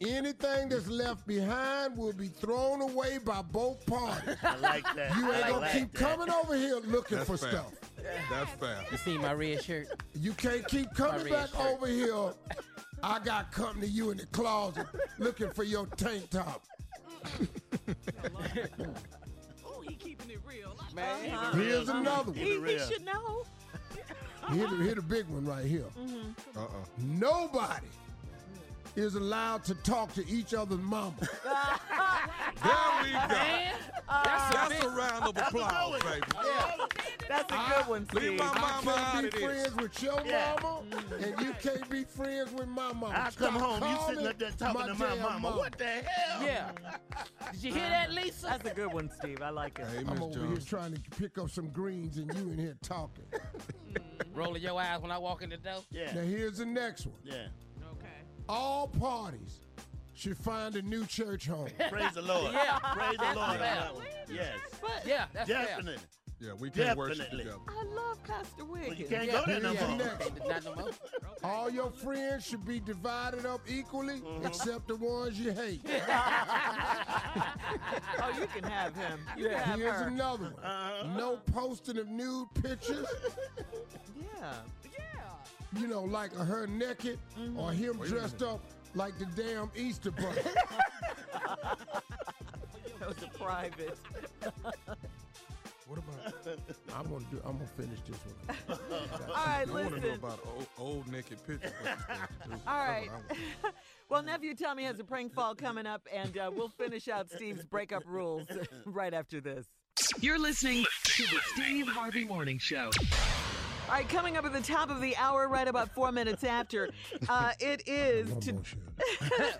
Anything that's left behind will be thrown away by both parties. I like that. You ain't I gonna like keep that. coming over here looking That's for fair. stuff. That's fair. You see my red shirt? You can't keep coming back shirt. over here. I got company you in the closet looking for your tank top. Man. Uh-huh. Here's another He, one. he real. should know. Here the, here the big one right here. Uh-uh. Nobody is allowed to talk to each other's mama. There we go. That's a round of applause, baby. That's a good one, Leave Steve. my I mama out can't of be this. friends with your Yeah. mama, mm-hmm. and you can't be friends with my mama. I come Stop home, you sitting up there talking to my damn mama. What the hell? Yeah. Did you hear that, Lisa? That's a good one, Steve. I like it. Hey, I'm Miss over here trying to pick up some greens, and you in here talking. Mm. Rolling your eyes when I walk in the door? Yeah. Now here's the next one. Yeah. Okay. All parties should find a new church home. Praise the Lord. Yeah. Praise the Lord on fair. that one. Yes. Yeah, that's fair. Definitely. Yeah, we can't worship together. I love Pastor But you can't Yeah. go there no Here's more. next one. Not no more. All your friends should be divided up equally, Mm-hmm. except the ones you hate. Oh, you can have him. You can have Here's her. another one. Uh-huh. No posting of nude pictures. Yeah. You know, like her naked or him Wait dressed up like the damn Easter bunny. That was a private. What about? I'm gonna do. I'm gonna finish this one. All right, I want to know about old, old naked pictures. All right. well, nephew Tommy has a prank fall coming up, and uh, we'll finish out Steve's breakup rules right after this. You're listening to the Steve Harvey Morning Show. All right, coming up at the top of the hour, right about four minutes after, uh, it is. One to- more shit.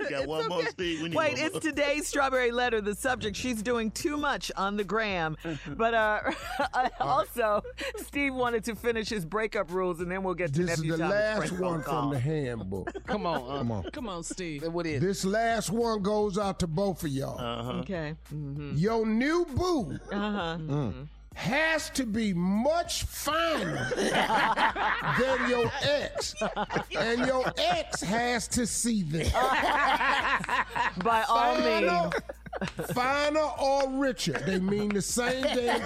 Got one more, Steve. We need Wait, one it's more. today's strawberry letter. The subject: She's doing too much on the gram. But uh, also, Steve wanted to finish his breakup rules, and then we'll get to This is the Tommy's last one call. from the handbook. Come on. Uh, Come on. Come on, Steve. What is? This last one goes out to both of y'all. Uh-huh. Okay. Your new boo Uh huh. Has to be much finer than your ex, and your ex has to see this. By all Finer, means. Finer or richer, they mean the same damn thing.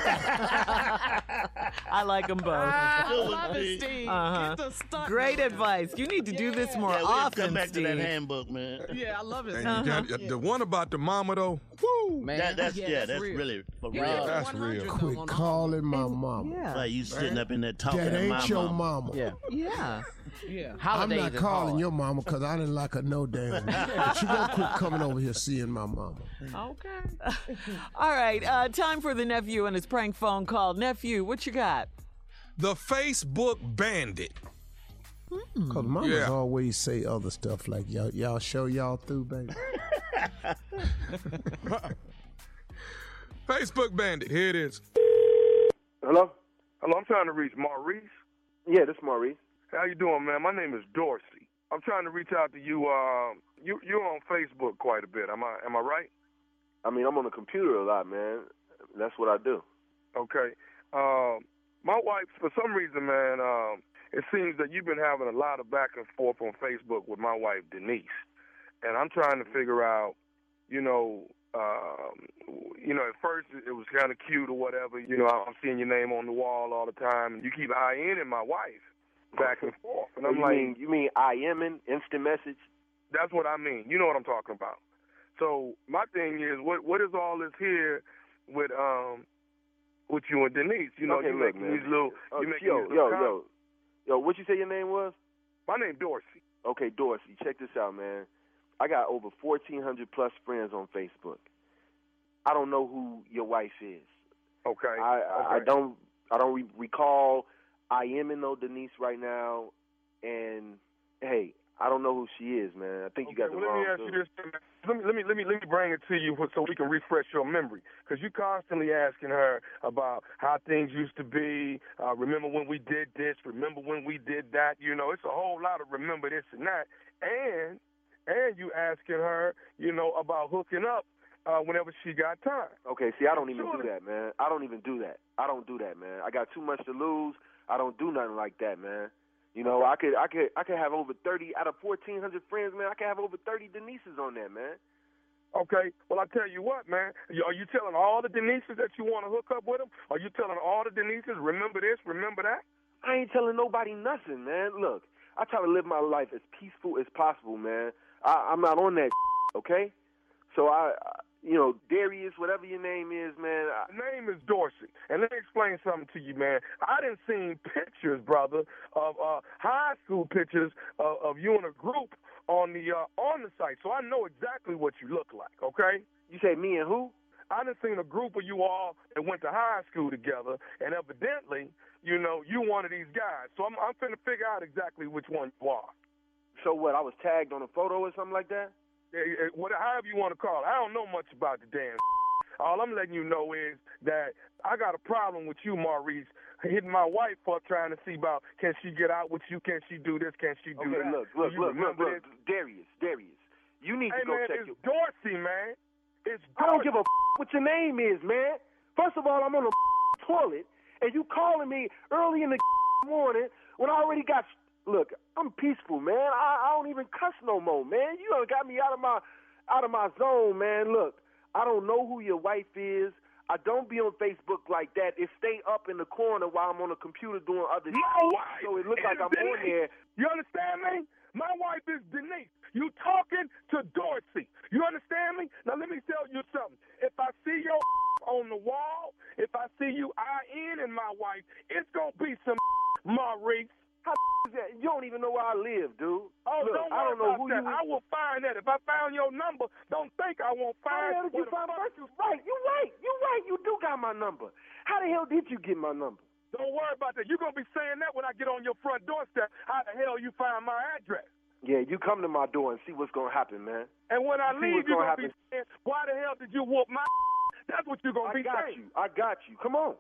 I like them both. I love it, Steve. Steve. Uh-huh. Get the. Great man. advice. You need to do this more Yeah, we have to often, come back Steve. to that handbook, man. Yeah, I love it. And Steve. you got, the one about the mama though. Woo! Man. That, that's Yeah, yeah, that's that's real. really for real. get That's real. Quit on calling my mama. Yeah. Like you sitting up in there talking That to my ain't your mama. mama. Yeah. Yeah. Yeah. I'm not calling hard. your mama because I didn't like her no damn. way. But you gonna quit coming over here seeing my mama. Okay. All right. Uh, time for the nephew and his prank phone call. Nephew, what you got? The Facebook bandit. Cause mamas Yeah. always say other stuff like y'all y'all show y'all through, baby. Facebook bandit. Here it is. Hello? Hello, I'm trying to reach Maurice. Yeah, this is Maurice. How you doing, man? My name is Dorsey. I'm trying to reach out to you. Um, you you're on Facebook quite a bit. Am I am I right? I mean, I'm on the computer a lot, man. That's what I do. Okay. Um, my wife, for some reason, man, um, it seems that you've been having a lot of back and forth on Facebook with my wife Denise, and I'm trying to figure out, you know, um, you know, at first it was kind of cute or whatever. You know, I'm seeing your name on the wall all the time, and you keep eyeing my wife back and forth, and I'm you like, mean you mean I am in instant message? That's what I mean. You know what I'm talking about. So my thing is, what what is all this here with um with you and Denise? You know, okay, you look, making man. these little, Uh, you making yo, these yo, little com- yo, yo. What you say your name was? My name Dorsey. Okay, Dorsey. Check this out, man. I got over 1,400 plus friends on Facebook. I don't know who your wife is. Okay. I I, I don't I don't re- recall I am in no Denise right now, and hey, I don't know who she is, man. I think you got the well, wrong. let me ask dude. you this. Let me let me let me let me bring it to you so we can refresh your memory because you're constantly asking her about how things used to be. Uh, remember when we did this? Remember when we did that? You know, it's a whole lot of remember this and that, and and you asking her, you know, about hooking up uh, whenever she got time. Okay, see, I don't even do that, man. I don't even do that. I don't do that, man. I got too much to lose. I don't do nothing like that, man. You know, I could, I could, I could have over thirty out of fourteen hundred friends, man. I could have over thirty Denises on there, man. Okay, well I tell you what, man. Are you telling all the Denises that you want to hook up with them? Are you telling all the Denises remember this, remember that? I ain't telling nobody nothing, man. Look, I try to live my life as peaceful as possible, man. I, I'm not on that, okay? So I, you know, Darius, whatever your name is, man. I, name is Dorsey. And let me explain something to you, man. I didn't seen pictures, brother, of uh, high school pictures of, of you in a group on the uh, on the site, so I know exactly what you look like. Okay? You say me and who? I done seen a group of you all that went to high school together, and evidently, you know, you one of these guys. So I'm I'm finna figure out exactly which one you are. So what? I was tagged on a photo or something like that. Eh, eh, What, however you want to call it. I don't know much about the damn. All I'm letting you know is that I got a problem with you, Maurice, hitting my wife up trying to see about can she get out with you, can she do this, can she do Okay, that. look, look, look, look, look. Darius, Darius. You need Hey to go man, check it's your. Dorsey, man. It's I don't give a f- what your name is, man. First of all, I'm on the toilet, and you calling me early in the morning when I already got. Look, I'm peaceful, man. I, I don't even cuss no more, man. You done got me out of my out of my zone, man. Look, I don't know who your wife is. I don't be on Facebook like that. It stay up in the corner while I'm on the computer doing other My shit. wife So it looks like I'm on Denise. there. You understand me? My wife is Denise. You talking to Dorsey. You understand me? Now let me tell you something. If I see your on the wall, if I see you eye in and my wife, it's gonna be some Maurice. How is that? You don't even know where I live, dude. Oh, Look, don't I worry don't know about who that. you. I will find that. If I found your number, don't think I won't find. How the hell did you find first? You right. You right. You right. You do got my number. How the hell did you get my number? Don't worry about that. You're gonna be saying that when I get on your front doorstep. How the hell you find my address? Yeah, you come to my door and see what's gonna happen, man. And when I See leave, you're gonna gonna be saying, "Why the hell did you whoop my?" That's what you're gonna I be saying. I got you. I got you. Come on.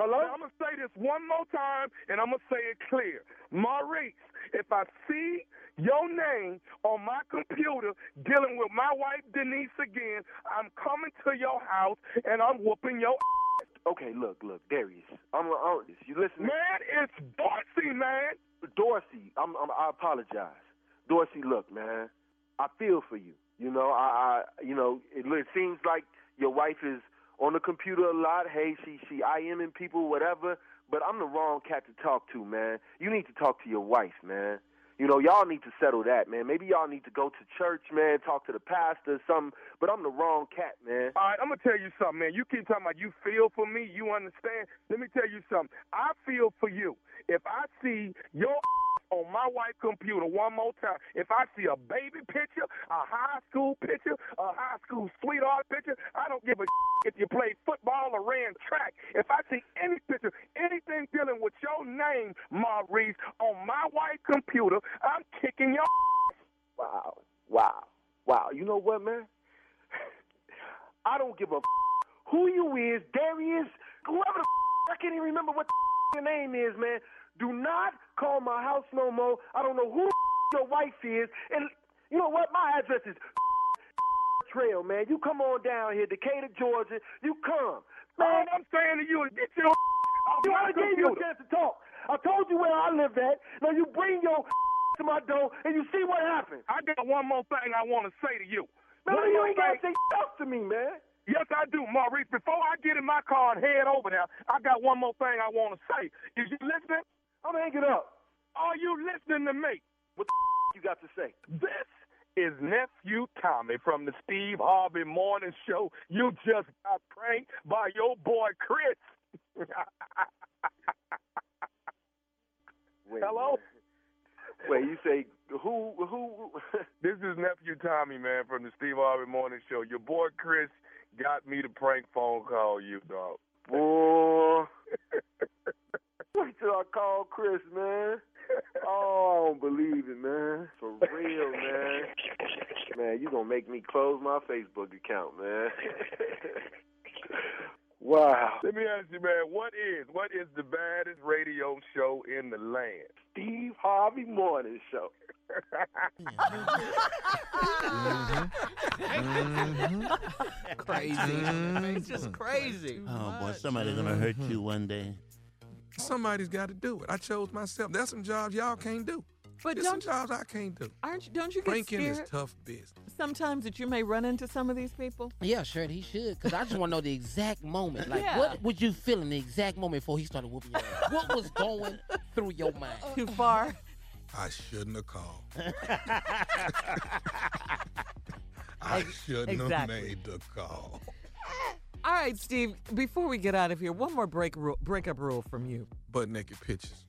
Hello? Now, I'm gonna say this one more time, and I'm gonna say it clear, Maurice. If I see your name on my computer dealing with my wife Denise again, I'm coming to your house and I'm whooping your. Ass. Okay, look, look, Darius. I'm, I'm you listen. Man, it's Dorsey, man. Dorsey, I'm, I'm, I apologize. Dorsey, look, man, I feel for you. You know, I, I you know, it, it seems like your wife is on the computer a lot. Hey, she, she IMing people, whatever. But I'm the wrong cat to talk to, man. You need to talk to your wife, man. You know, y'all need to settle that, man. Maybe y'all need to go to church, man, talk to the pastor, or something. But I'm the wrong cat, man. All right, I'm gonna tell you something, man. You keep talking about you feel for me, you understand. Let me tell you something. I feel for you. If I see your on my wife's computer one more time. If I see a baby picture, a high school picture, a high school sweetheart picture, I don't give a if you played football or ran track. If I see any picture, anything dealing with your name, Maurice, on my wife's computer, I'm kicking your Wow, wow, wow. You know what, man? I don't give a who you is, Darius, whoever the I can't even remember what the your name is, man. Do not call my house no more. I don't know who your wife is, and you know what? My address is Trail, man. You come on down here, Decatur, Georgia. You come, man. I'm saying to you, get your You I gave you a chance to talk. I told you where I live at. Now you bring your to my door and you see what happens. I got one more thing I want to say to you. Man, One you ain't gotta thing. say stuff to me, man. Yes, I do, Maurice. Before I get in my car and head over there, I got one more thing I want to say. Is you listening? I'm hanging up. Are you listening to me? What the you got to say? This is nephew Tommy from the Steve Harvey Morning Show. You just got pranked by your boy Chris. Wait, Hello? Wait, you say who? Who? This is nephew Tommy, man, from the Steve Harvey Morning Show. Your boy Chris got me to prank phone call you, dog. Boy. Wait till I call Chris, man. Oh, I don't believe it, man. For real, man. Man, you gonna make me close my Facebook account, man. wow. Let me ask you, man, what is what is the baddest radio show in the land? Steve Harvey Morning Show. Crazy. Mm-hmm. It's just crazy. Oh boy, somebody gonna hurt you one day. Somebody's got to do it. I chose myself. There's some jobs y'all can't do. But There's some don't jobs I can't do. aren't you, don't you get Pranking scared is tough business. sometimes that you may run into some of these people? Yeah, sure, he should. Because I just want to know the exact moment. Like, Yeah. what would you feel in the exact moment before he started whooping your ass? What was going through your mind? Too far. I shouldn't have called. I shouldn't exactly. have made the call. All right, Steve. Before we get out of here, one more break rule, breakup rule from you. Butt naked pictures.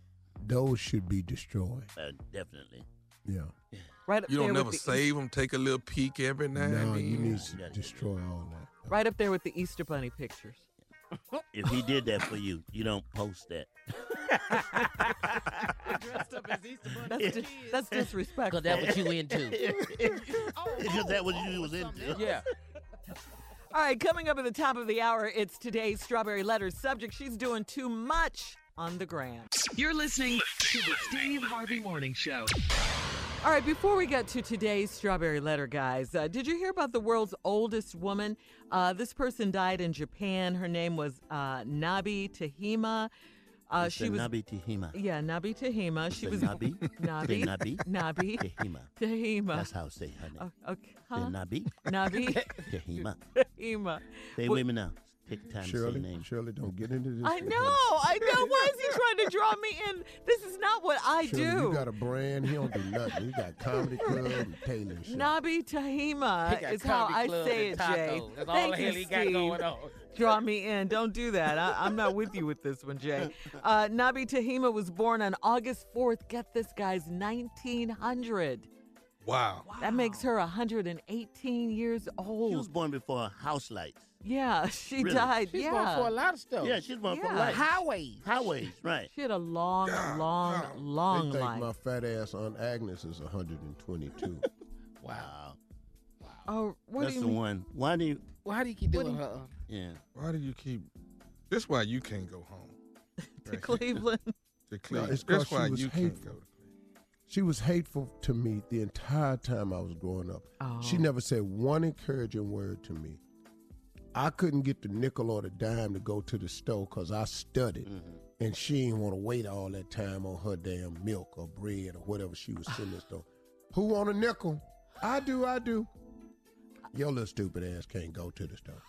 Those should be destroyed. Uh, definitely. Yeah. Right up You don't there never the save them. Take a little peek every now No, and then. you need to destroy all that. right up there with the Easter Bunny pictures. If he did that for you, you don't post that. Dressed up as Easter Bunny. That's dis- that's disrespectful. Because that's what you into. Because that was you was into. Yeah. All right, coming up at the top of the hour, it's today's Strawberry Letters subject. She's doing too much on the gram. You're listening to the Steve Harvey Morning Show. All right, before we get to today's Strawberry Letter, guys, uh, did you hear about the world's oldest woman? Uh, this person died in Japan. Her name was uh, Nabi Tahima. Uh, she was Nabi Tahima. Yeah, Nabi Tahima. She Say was Nabi? Nabi. Nabi? Nabi. Tahima. Tahima. That's how I say her name. Oh, okay. Say Huh? Nabi. Nabi. Tahima. Tahima. Say Well- with me now. Take the time to say Shirley, name. Shirley, don't get into this. I know, I know. Why is he trying to draw me in? This is not what I Shirley, do. You got a brand. He don't do nothing. He got comedy club and Taylor shit. Nabi Tahima is how I say it, Jay. tacos. That's all Thank the you, hell he got Steve. going on. Draw me in. Don't do that. I, I'm not with you with this one, Jay. Uh, Nabi Tahima was born on August 4th. Get this, guys, 1900. Wow. That makes her 118 years old. She was born before house lights. yeah, she Really? died. She's yeah. going for a lot of stuff. Yeah, she's born for Yeah. life. Highways. Highways, right. She had a long, long, long they think life. my fat ass Aunt Agnes is 122. Wow. Wow. Oh, what That's do you the mean? one. Why do you? Well, how do you keep doing do her? uh, Yeah. Why do you keep? That's why you can't go home. To Cleveland. To No, Cleveland. it's 'cause That's why was you can't hateful. go. She was hateful to me the entire time I was growing up. She Oh. never said one encouraging word to me. I couldn't get the nickel or the dime to go to the store because I studied. Mm-hmm. And she didn't want to wait all that time on her damn milk or bread or whatever she was in the store. Who want a nickel? I do, I do. Your little stupid ass can't go to the store.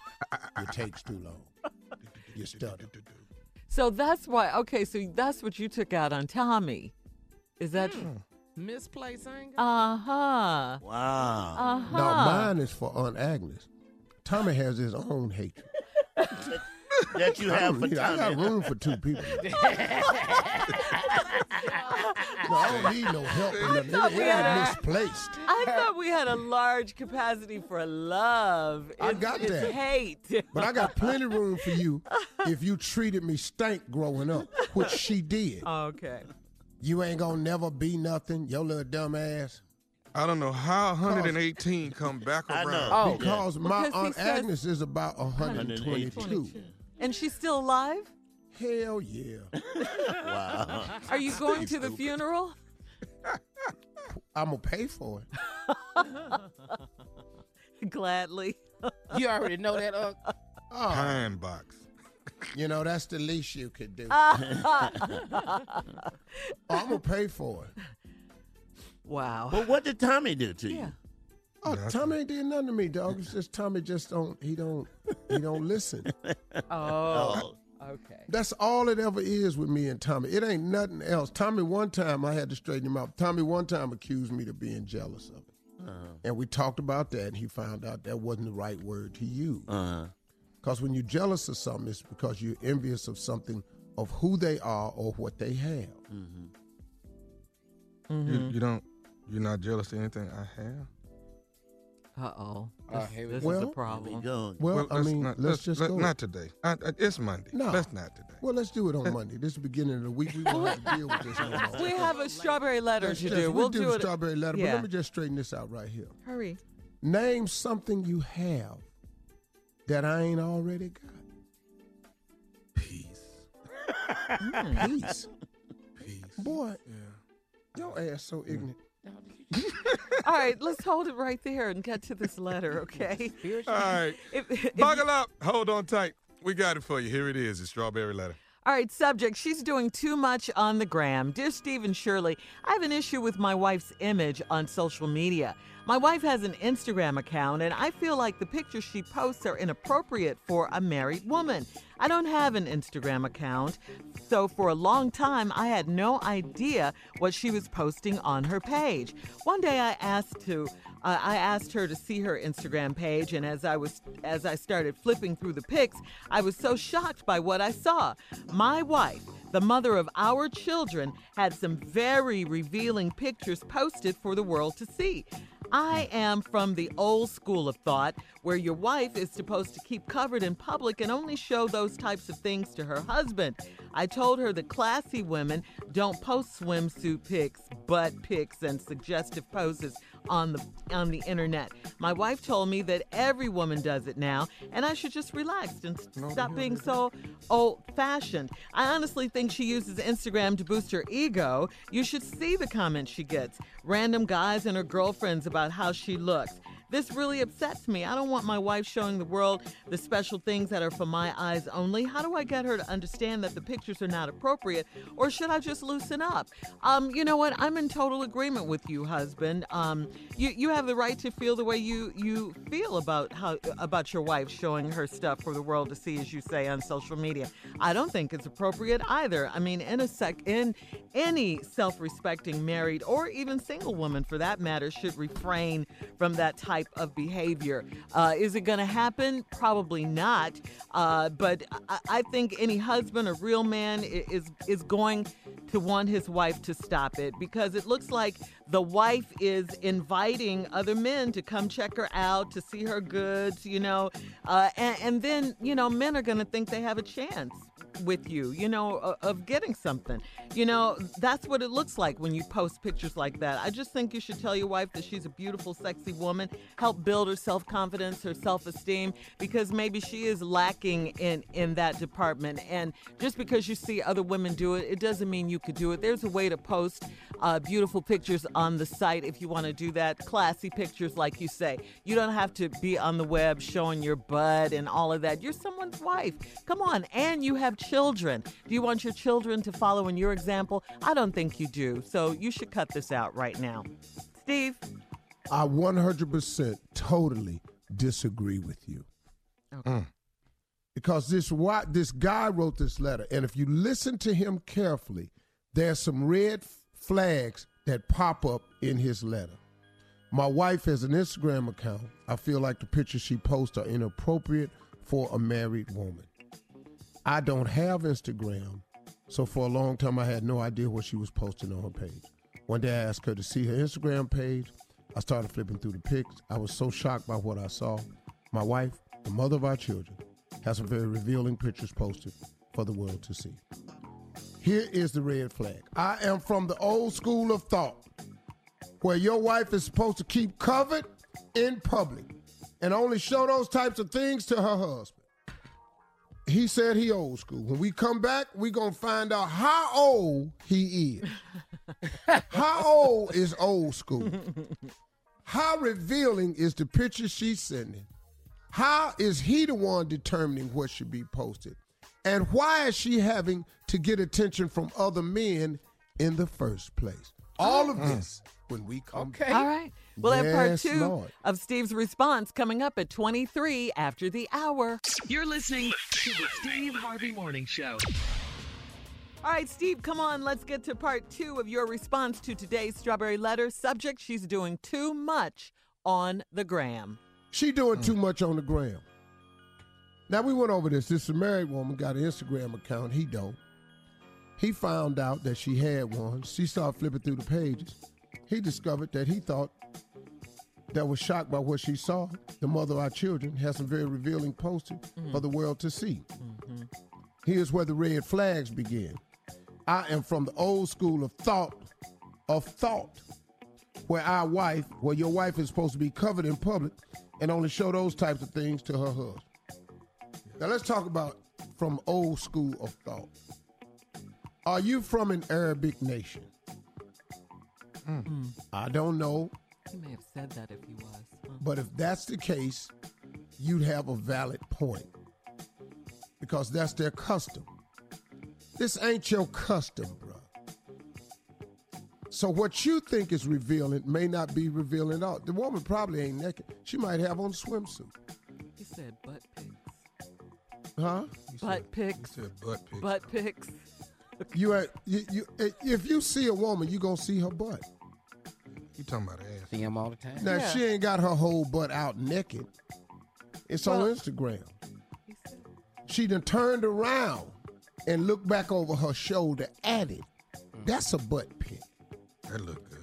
It takes too long. You stutter. So that's why. Okay, so that's what you took out on Tommy. Is that? Hmm. Misplaced anger. Uh huh. Wow. Uh No, huh. mine is for Aunt Agnes. Tommy has his own hatred. that you have for need- I got Tommy. room for two people. No, I don't need no help. or nothing. thought It, we it had misplaced. I thought we had a large capacity for love. It's, I got it's that. hate. But I got plenty room for you if you treated me stank growing up, which she did. okay. You ain't gonna never be nothing, your little dumb ass. I don't know how 118 come back I around. know. Oh, because my Because he Aunt says- Agnes is about 122. And she's still alive? Hell yeah. Wow. Are you going to the funeral? I'm gonna pay for it. Gladly. You already know that, Unc. Oh, Pine box. You know that's the least you could do. wow. I'm gonna pay for it. Well, what did Tommy do to you? Yeah. Oh, Tommy ain't did nothing to me, dog. It's just Tommy just don't he don't he don't listen. Oh. Okay. That's all it ever is with me and Tommy. It ain't nothing else. Tommy one time I had to straighten him out. Tommy one time accused me of being jealous of it. Uh-huh. And we talked about that and he found out that wasn't the right word to use. Uh-huh. Because when you're jealous of something, it's because you're envious of something of who they are or what they have. You, you don't. You're not jealous of anything I have. Uh oh. This, here this go. is a problem. Go. Well, I let's mean, not, let's, just let- go. Not today. I, I, it's Monday. No. Let's not today. well, let's do it on Monday. This is the beginning of the week. We won't have to deal with this no more. We have a strawberry letter Let's to just- do. we'll We'll do do the it. strawberry letter, but let me just straighten this out right here. Hurry. Name something you have that I ain't already got. Peace. Peace. Peace. Boy, Yeah. your ass so ignorant. All right, let's hold it right there and get to this letter, okay? All right. If- if Buckle up. Hold on tight. We got it for you. Here it is. The strawberry letter. All right, subject. She's doing too much on the gram. Dear Stephen Shirley, I have an issue with my wife's image on social media. My wife has an Instagram account, and I feel like the pictures she posts are inappropriate for a married woman. I don't have an Instagram account, so for a long time I had no idea what she was posting on her page. One day I asked to uh, I asked her to see her Instagram page, and as I was as I started flipping through the pics, I was so shocked by what I saw. My wife, the mother of our children, had some very revealing pictures posted for the world to see. I am from the old school of thought where your wife is supposed to keep covered in public and only show those types of things to her husband. I told her that classy women don't post swimsuit pics, butt pics, and suggestive poses on the on the internet. My wife told me that every woman does it now, and I should just relax and stop being so old-fashioned. I honestly think she uses Instagram to boost her ego. You should see the comments she gets. Random guys and her girlfriends about how she looks. This really upsets me. I don't want my wife showing the world the special things that are for my eyes only. How do I get her to understand that the pictures are not appropriate, or should I just loosen up? Um, you know what? I'm in total agreement with you, husband. Um, you you have the right to feel the way you you feel about how about your wife showing her stuff for the world to see, as you say on social media. I don't think it's appropriate either. I mean, in a sec, in any self-respecting married or even single woman, for that matter, should refrain from that type of behavior. Uh, is it going to happen? Probably not. Uh, but I, I think any husband a real man is is going to want his wife to stop it because it looks like the wife is inviting other men to come check her out to see her goods, you know, uh, and, and then you know men are going to think they have a chance with you, you know, of getting something. You know, that's what it looks like when you post pictures like that. I just think you should tell your wife that she's a beautiful, sexy woman, help build her self confidence, her self esteem, because maybe she is lacking in, in that department. And just because you see other women do it, it doesn't mean you could do it. There's a way to post uh, beautiful pictures on the site if you want to do that, classy pictures, like you say. You don't have to be on the web showing your butt and all of that. You're someone's wife. Come on. And you have children. Do you want your children to follow in your example? I don't think you do. So you should cut this out right now. Steve? I 100% totally disagree with you. Okay. Because this wa- this guy wrote this letter, and if you listen to him carefully, there's some red flags that pop up in his letter. My wife has an Instagram account. I feel like the pictures she posts are inappropriate for a married woman. I don't have Instagram, so for a long time I had no idea what she was posting on her page. One day I asked her to see her Instagram page. I started flipping through the pics. I was so shocked by what I saw. My wife, the mother of our children, has some very revealing pictures posted for the world to see. Here is the red flag. I am from the old school of thought where your wife is supposed to keep covered in public and only show those types of things to her husband. He said he old school. When we come back, we gonna find out how old he is. how old is old school? How revealing is the picture she's sending? How is he the one determining what should be posted? And why is she having to get attention from other men in the first place? All of mm. this when we come back. All right. We'll have part two Lord. of Steve's response coming up at 23 after the hour. You're listening to the Steve Harvey Morning Show. All right, Steve, come on. Let's get to part two of your response to today's Strawberry Letter. Subject She's doing too much on the gram. She doing too much on the gram. Now we went over this. This married woman got an Instagram account. He don't. He found out that she had one. She started flipping through the pages. He discovered that he thought that was shocked by what she saw. The mother of our children has some very revealing posted for the world to see. Mm-hmm. Here's where the red flags begin. I am from the old school of thought, of thought, where our wife, where your wife is supposed to be covered in public and only show those types of things to her husband. Now let's talk about from old school of thought. Are you from an Arabic nation? Hmm. Hmm. I don't know, He may have said that if he was. huh? but if that's the case, you'd have a valid point because that's their custom. This ain't your custom, bro. So what you think is revealing may not be revealing at all. The woman probably ain't naked. She might have on a swimsuit. He said butt pics. Huh? Butt pics. butt pics. Butt pics. You, ain't- you, you, if you see a woman, you gonna see her butt. You talking about ass? See him all the time. Now she ain't got her whole butt out naked. It's on Instagram. She done turned around and looked back over her shoulder at it. Mm. That's a butt pic. That look good.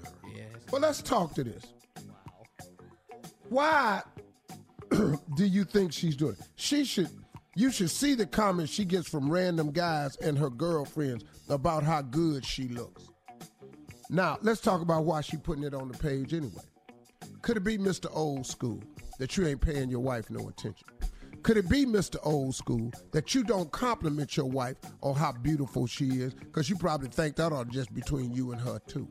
Well, let's talk to this. Wow. Why do you think she's doing it? She should. You should see the comments she gets from random guys and her girlfriends about how good she looks. Now, let's talk about why she putting it on the page anyway. Could it be Mr. Old School that you ain't paying your wife no attention? Could it be Mr. Old School that you don't compliment your wife on how beautiful she is because you probably think that ought to just between you and her too?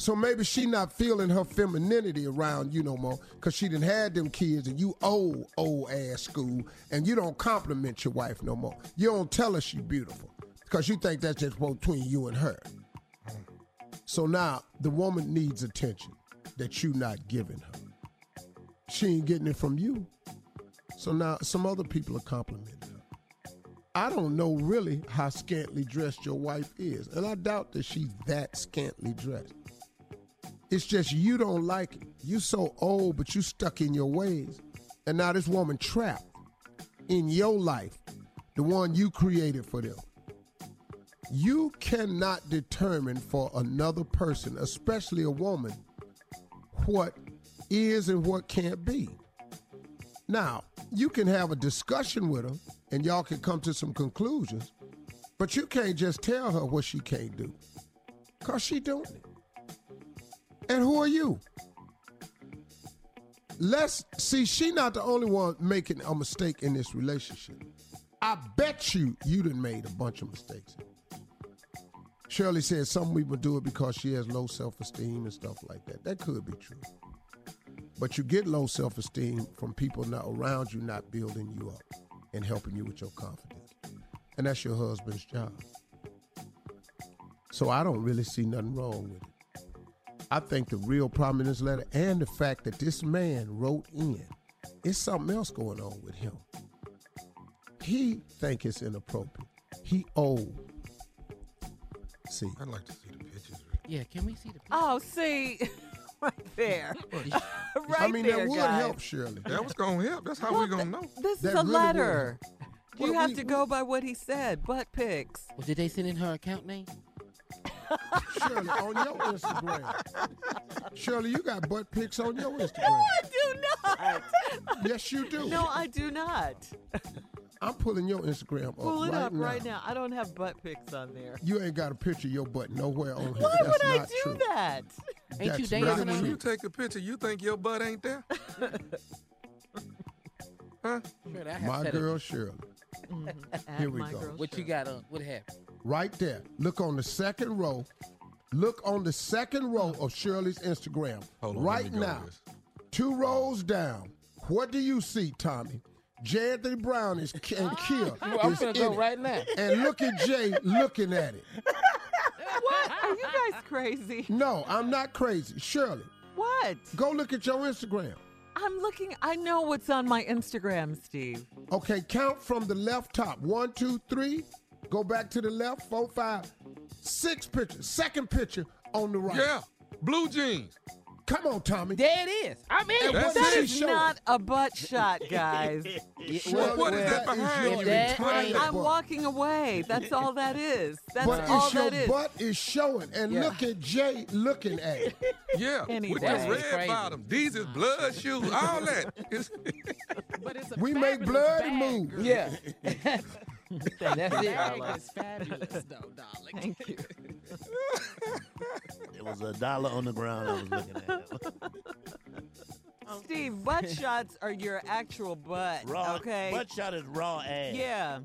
So maybe she not feeling her femininity around you no more because she didn't had them kids and you old, old ass school and you don't compliment your wife no more. You don't tell her she beautiful because you think that's just between you and her. So now the woman needs attention that you not giving her. She ain't getting it from you. So now some other people are complimenting her. I don't know really how scantily dressed your wife is, and I doubt that she's that scantily dressed. It's just you don't like it. You so old, but you stuck in your ways. And now this woman trapped in your life, the one you created for them. You cannot determine for another person, especially a woman, what is and what can't be. Now, you can have a discussion with her and y'all can come to some conclusions, but you can't just tell her what she can't do. Cause she doing it. And who are you? Let's see, she not the only one making a mistake in this relationship. I bet you you done made a bunch of mistakes. Shirley said some people do it because she has low self-esteem and stuff like that. That could be true. But you get low self-esteem from people not around you not building you up and helping you with your confidence. And that's your husband's job. So I don't really see nothing wrong with it. I think the real problem in this letter and the fact that this man wrote in, it's something else going on with him. He think it's inappropriate. He old. See. I'd like to see the pictures. Yeah, can we see the pictures? Oh, see, right there. right I mean, there, that would guys. help, Shirley. That was gonna help. That's how we're gonna know. This That is a really letter. You Well, have we- to go by what he said. Butt pics. Well, did they send in her account name? Shirley, on your Instagram. Shirley, you got butt pics on your Instagram. No, I do not. Yes, you do. No, I do not. I'm pulling your Instagram up Pull it right up now. right now. I don't have butt pics on there. You ain't got a picture of your butt nowhere on here. Why That's would I do true. that? Ain't you That's dancing not When you take a picture, you think your butt ain't there? huh? Sure, My girl it. girl Shirley. Here we go. What you got on? What happened? Right there. Look on the second row. Look on the second row of Shirley's Instagram. Hold on, right now. Two rows down. What do you see, Tommy? J. Anthony Brown is and Kia. I'm is finna in go it. right now. And look at Jay looking at it. What? Are you guys crazy? No, I'm not crazy. Shirley, What? go look at your Instagram. I'm looking. I know what's on my Instagram, Steve. Okay, count from the left top. One, two, three. Go back to the left. Four, five, six pictures. Second picture on the right. Yeah. Blue jeans. Come on, Tommy. There it is. I'm in. And That's what That she is showing? not a butt shot, guys. Shirley, what is that is behind your you? That entire I'm butt. walking away. That's all that is. That's But all it's your that is. butt is showing. And Yeah. look at Jay looking at it. Yeah. Any With day. the red Crazy. bottom. These is blood shoes. All that. It's, But it's a We make fabulous blood bag, move. girl. Yeah. That's The it. bag is fabulous, though, darling. Thank you. it was a dollar on the ground I was looking at. Steve, butt shots are your actual butt. Raw, okay. butt shot is raw ass. yeah.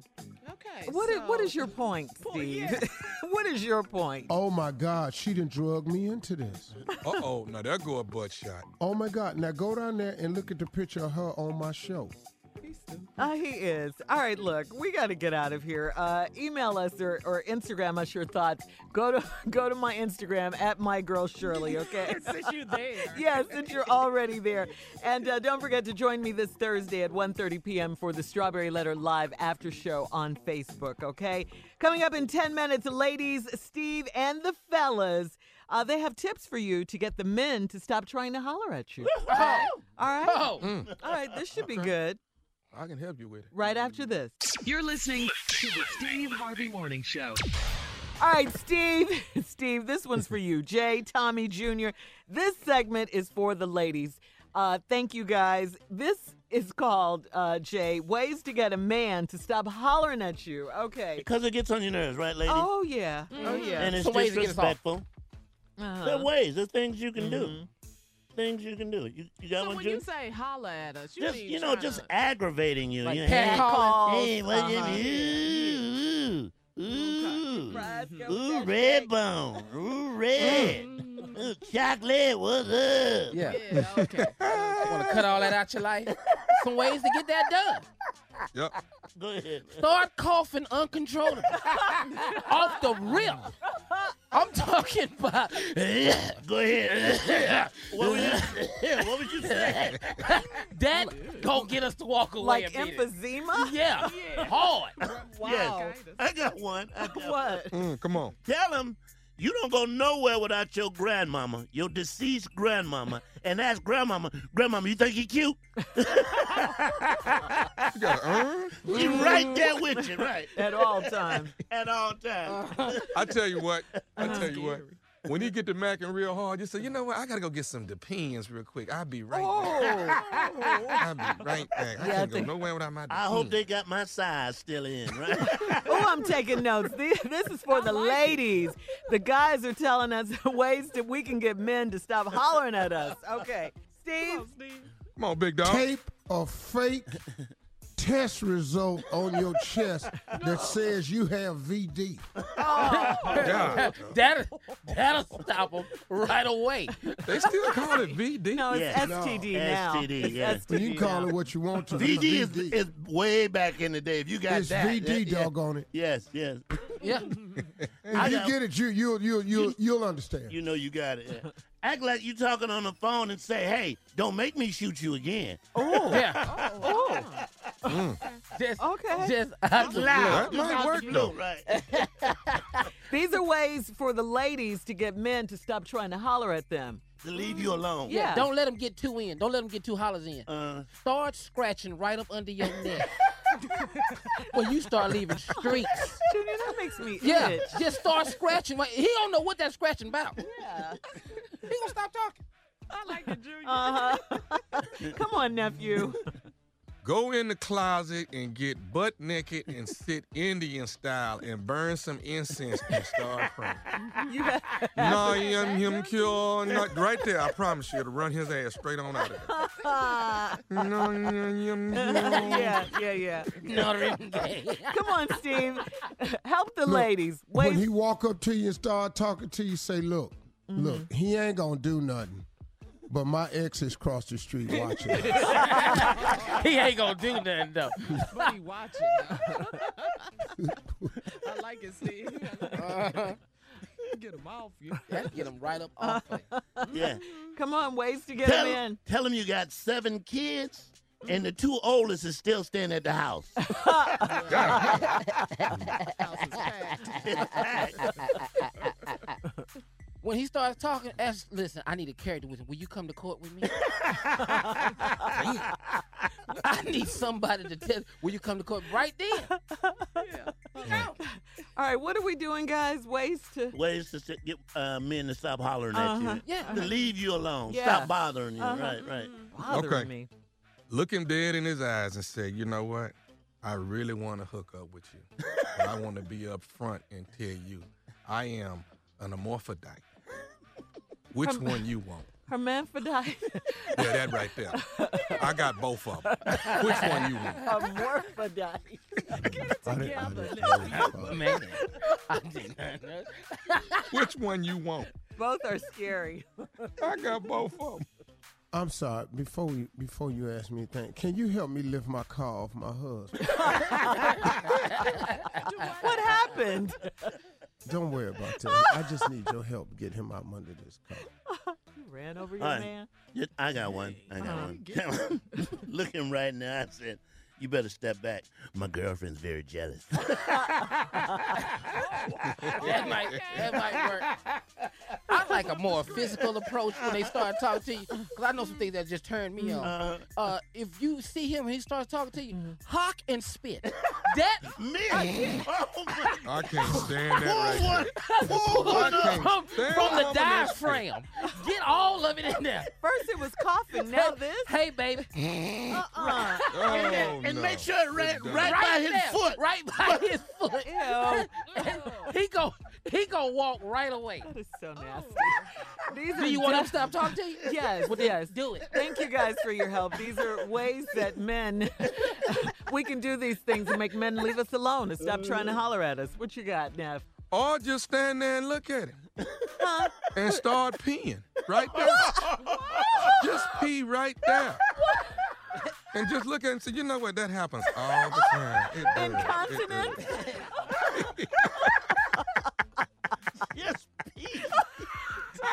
Okay. What is, what so- is your point, Point, Steve? yeah. what is your point? Oh my God, she didn't drug me into this. uh-oh. Now there go a butt shot. Oh my God. Now go down there and look at the picture of her on my show. Uh, he is. All right, look, we got to get out of here. Uh, email us or, or Instagram us your thoughts. Go to go to my Instagram at my girl Shirley. Okay. Since you're there. yes, since you're already there. And uh, don't forget to join me this Thursday at 1.30 p.m. for the Strawberry Letter Live After Show on Facebook, okay? Coming up in 10 minutes, ladies, Steve and the fellas, uh, they have tips for you to get the men to stop trying to holler at you. All right? Oh. All right, this should be good. I can help you with it. Right after this. You're listening to the Steve Harvey Morning Show. All right, Steve. Steve, this one's for you. Jay, Tommy Jr. This segment is for the ladies. Uh, thank you guys. This is called, uh, Jay, Ways to Get a Man to Stop Hollering at You. Okay. Because it gets on your nerves, right, lady? Oh, yeah. Oh, yeah. And it's Some ways to get us off. disrespectful. Uh-huh. There are ways. There's things you can do. Things you can do. You, you got So one, when Ju? you say holla at us, you just mean you know, tryna- just aggravating you. Like you know, cat hey, calling. Hey, what Uh-huh. you ooh, ooh, Fries, go ooh, red bone, ooh, red, ooh, chocolate, what's up? Yeah. Yeah, okay. Want to cut all that out your life? Some ways to get that done. Yep. Go ahead. Start coughing uncontrollably. Off the rip. I'm talking about. Go ahead. what, was you, what was you saying? that gonna get us to walk away. Like emphysema? Yeah. Hard. Wow. Yes, I got one. I got one. What? Mm, come on. Tell him you don't go nowhere without your grandmama, your deceased grandmama, and ask grandmama, grandmama, you think he cute? You got to earn. He's right there with you, right? At all times. At all times. I tell you what. I tell you what. When he get to macking real hard, you say, you know what? I gotta go get some Depends real quick. I'll be right back. Oh. I'll be right back. I Yeah, can't go think- nowhere without my I hope they got my size still in, right? oh, I'm taking notes. This, this is for the ladies. The guys are telling us ways that we can get men to stop hollering at us. Okay. Steve? Come on, big dog. Tape a fake test result on your chest that says you have VD. God. Oh. That, that'll stop them right away. They still call it VD. No, it's Yeah. STD No. now. STD, It's yeah. STD You can call now. it what you want to. VD is, VD. is way back in the day. If you got It's that. VD, that- yeah. doggone it. Yes, yes. Yeah. If you got- get it, you you you you you'll understand. You know you got it. yeah. Act like you talking on the phone and say, hey, don't make me shoot you again. Oh. Yeah. Oh. Just, Okay. just out the Loud. That might Out the work, blue, though. Right. These are ways for the ladies to get men to stop trying to holler at them. to leave you alone. Yeah. Yeah. Don't let them get too in. Don't let them get too hollers in. Uh, Start scratching right up under your neck. when you start leaving streaks. Junior, that makes me Yeah, itch. just start scratching. Like, He don't know what that scratching about. Yeah. He gonna stop talking. I like it, Junior. Uh-huh. Come on, nephew. Go in the closet and get butt naked and sit Indian style and burn some incense and start praying. You have No, yum yum cure, not right there. I promise you, it'll run his ass straight on out of there. No, yum yum yeah, yeah, yeah. Notre Dame. Come on, Steve. Help the Look, ladies. When he walk up to you and start talking to you, say, "Look, Mm-hmm. look, he ain't gonna do nothing." But my ex is across the street watching. he ain't gonna do nothing though. But he watching. I like it, Steve. Uh-huh. Get him off you. That get him right up off. it. Yeah. Come on, ways to get Tell, him in. tell him you got seven kids, and the two oldest is still staying at the house. When he starts talking, ask, listen, I need a character with him. Will you come to court with me? I need somebody to tell. Will you come to court right then? Yeah. All right, what are we doing, guys? Ways to. Ways to sit- get uh, men to stop hollering Uh-huh. at you. Yeah. To leave you alone. Yeah. Stop bothering you. Uh-huh. Right, right. Bothering Okay. me. Look him dead in his eyes and say, you know what? I really want to hook up with you. I want to be up front and tell you, I am an amorphodite. Which Um, one you want? Hermaphrodite. Yeah, that right there. I got both of them. Which one you want? Hermaphrodite. Get it I didn't- I together. didn't- I didn't- Man, I did not know. Which one you want? Both are scary. I got both of them. I'm sorry. Before you before you ask me anything, can you help me lift my car off my husband? what happened? Don't worry about that. I just need your help get him out from under this car. You ran over your All right. man. Just- I got one. I got Uh-huh. one. Looking right now, I said, you better step back. My girlfriend's very jealous. That might, that might work. I like a more physical approach when they start talking to you. Because I know some things that just turn me on. Uh, if you see him and he starts talking to you, hawk and spit. That Me? I can't stand that right there. Pull I it up from, from the all of that shit. diaphragm. Get all of it in there. First it was coughing, now this. Hey, baby. Uh-uh. Oh, and no. make sure it right, right by his there, foot. Right by his foot. Ew. he go he go walk right away. That is so oh. nasty. These Do you want him to stop talking to you? Yes, Well, yes. do it. Thank you guys for your help. These are ways that men, we can do these things and make men leave us alone and stop trying to uh. holler at us. What you got, Nev? Or just stand there and look at him. Huh? And start peeing right there. just pee right there. And just look at it and say, you know what? That happens all the time. It does. It Incontinent? does. Yes, pee.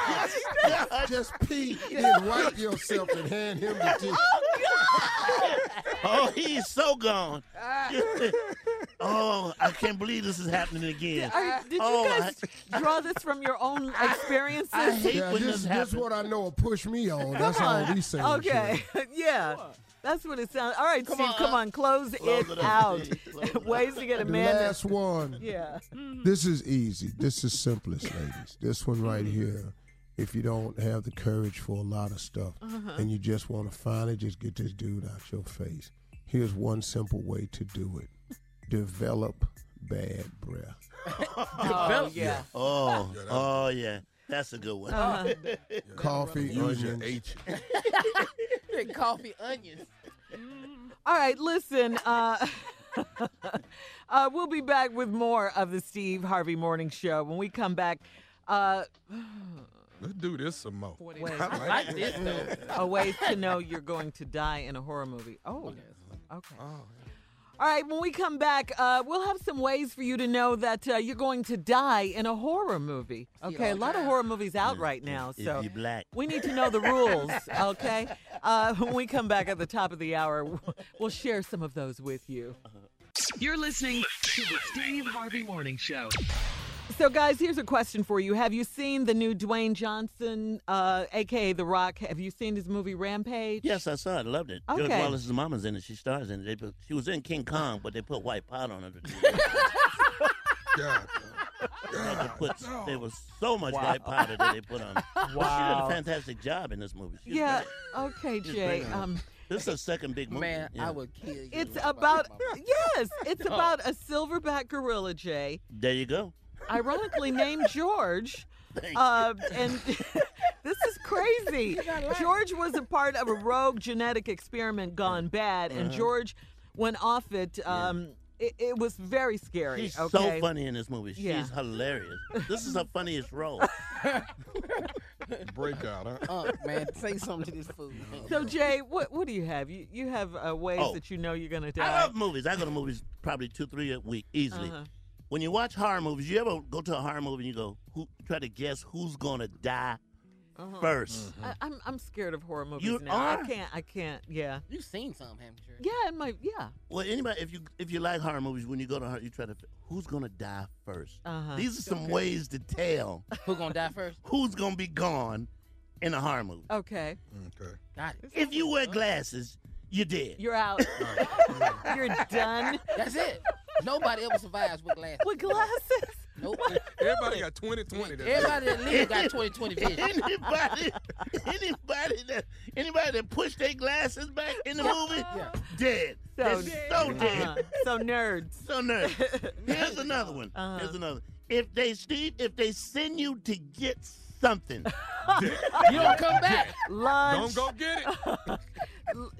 Just pee, then wipe yourself and hand him the tissue. Oh, oh, he's so gone. oh, I can't believe this is happening again. Are, did you Oh, guys draw this from your own experiences? I hate Yeah, when this, this this what I know will push me on. That's Come all we say. Okay, yeah. That's what it sounds. All right, Come Steve, on, come on, close, close it, it out. Steve. Close it Ways to get a man. last one. yeah. This is easy. This is simplest, ladies. This one right Mm-hmm. here. If you don't have the courage for a lot of stuff Uh-huh. and you just want to finally just get this dude out your face, here's one simple way to do it. Develop bad breath. Oh, yeah. Oh, oh yeah. That's a good one. Uh-huh. Coffee, Use onions. H. Coffee, onions. All right, listen. Uh, uh, we'll be back with more of the Steve Harvey Morning Show when we come back. Uh, Let's do this some more. Wait. I I like like this though. a way to know you're going to die in a horror movie. Oh, okay. Oh. All right, when we come back, uh, we'll have some ways for you to know that uh, you're going to die in a horror movie. Okay, a lot of horror movies out right now, If so you black. we need to know the rules. Okay, uh, when we come back at the top of the hour, we'll share some of those with you. You're listening to the Steve Harvey Morning Show. So, guys, here's a question for you. Have you seen the new Dwayne Johnson, uh, aka The Rock? Have you seen his movie Rampage? Yes, I saw it. I loved it. George Okay. Wallace's mama's in it. She stars in it. They put, she was in King Kong, but they put white powder on her. God. they, put, there was so much Wow. white powder that they put on her. But She did a fantastic job in this movie. She Yeah. great. Okay, She's Jay. great. Um, this is her second big movie. Man, yeah. I would kill you. it's if I about yes, it's about a silverback gorilla, Jay. There you go. Ironically named George. Uh, and this is crazy. George was a part of a rogue genetic experiment gone bad, and Uh-huh. George went off it. Um, it, it was very scary. She's okay? so funny in this movie. She's Yeah. hilarious. This is her funniest role. Breakout, huh? Uh, man, say something to this food. So Jay, what what do you have? You you have uh, ways Oh. that you know you're gonna die. I love movies. I go to movies probably two, three a week easily. Uh-huh. When you watch horror movies, you ever go to a horror movie and you go, who try to guess who's gonna die Uh-huh. 1st I, I'm I'm scared of horror movies You now. are? I can't. I can't. Yeah. You've seen some, haven't you? Yeah, in my yeah. Well, anybody, if you if you like horror movies, when you go to horror, you try to who's gonna die 1st Uh-huh. These are some Okay. ways to tell Who gonna die first? who's gonna be gone in a horror movie. Okay. Okay. Got it. If you wear glasses, you're dead. You're out. you're done. That's it. Nobody ever survives with glasses. With glasses. Nope. Everybody got 2020. that Everybody that live got 20/20 vision. anybody, anybody that anybody that pushed their glasses back in the movie, dead. So, They're so dead. uh-huh. so nerds. So nerds. Here's another one. Uh-huh. Here's another. If they Steve, if they send you to get something, You don't come back. Lunch. Don't go get it.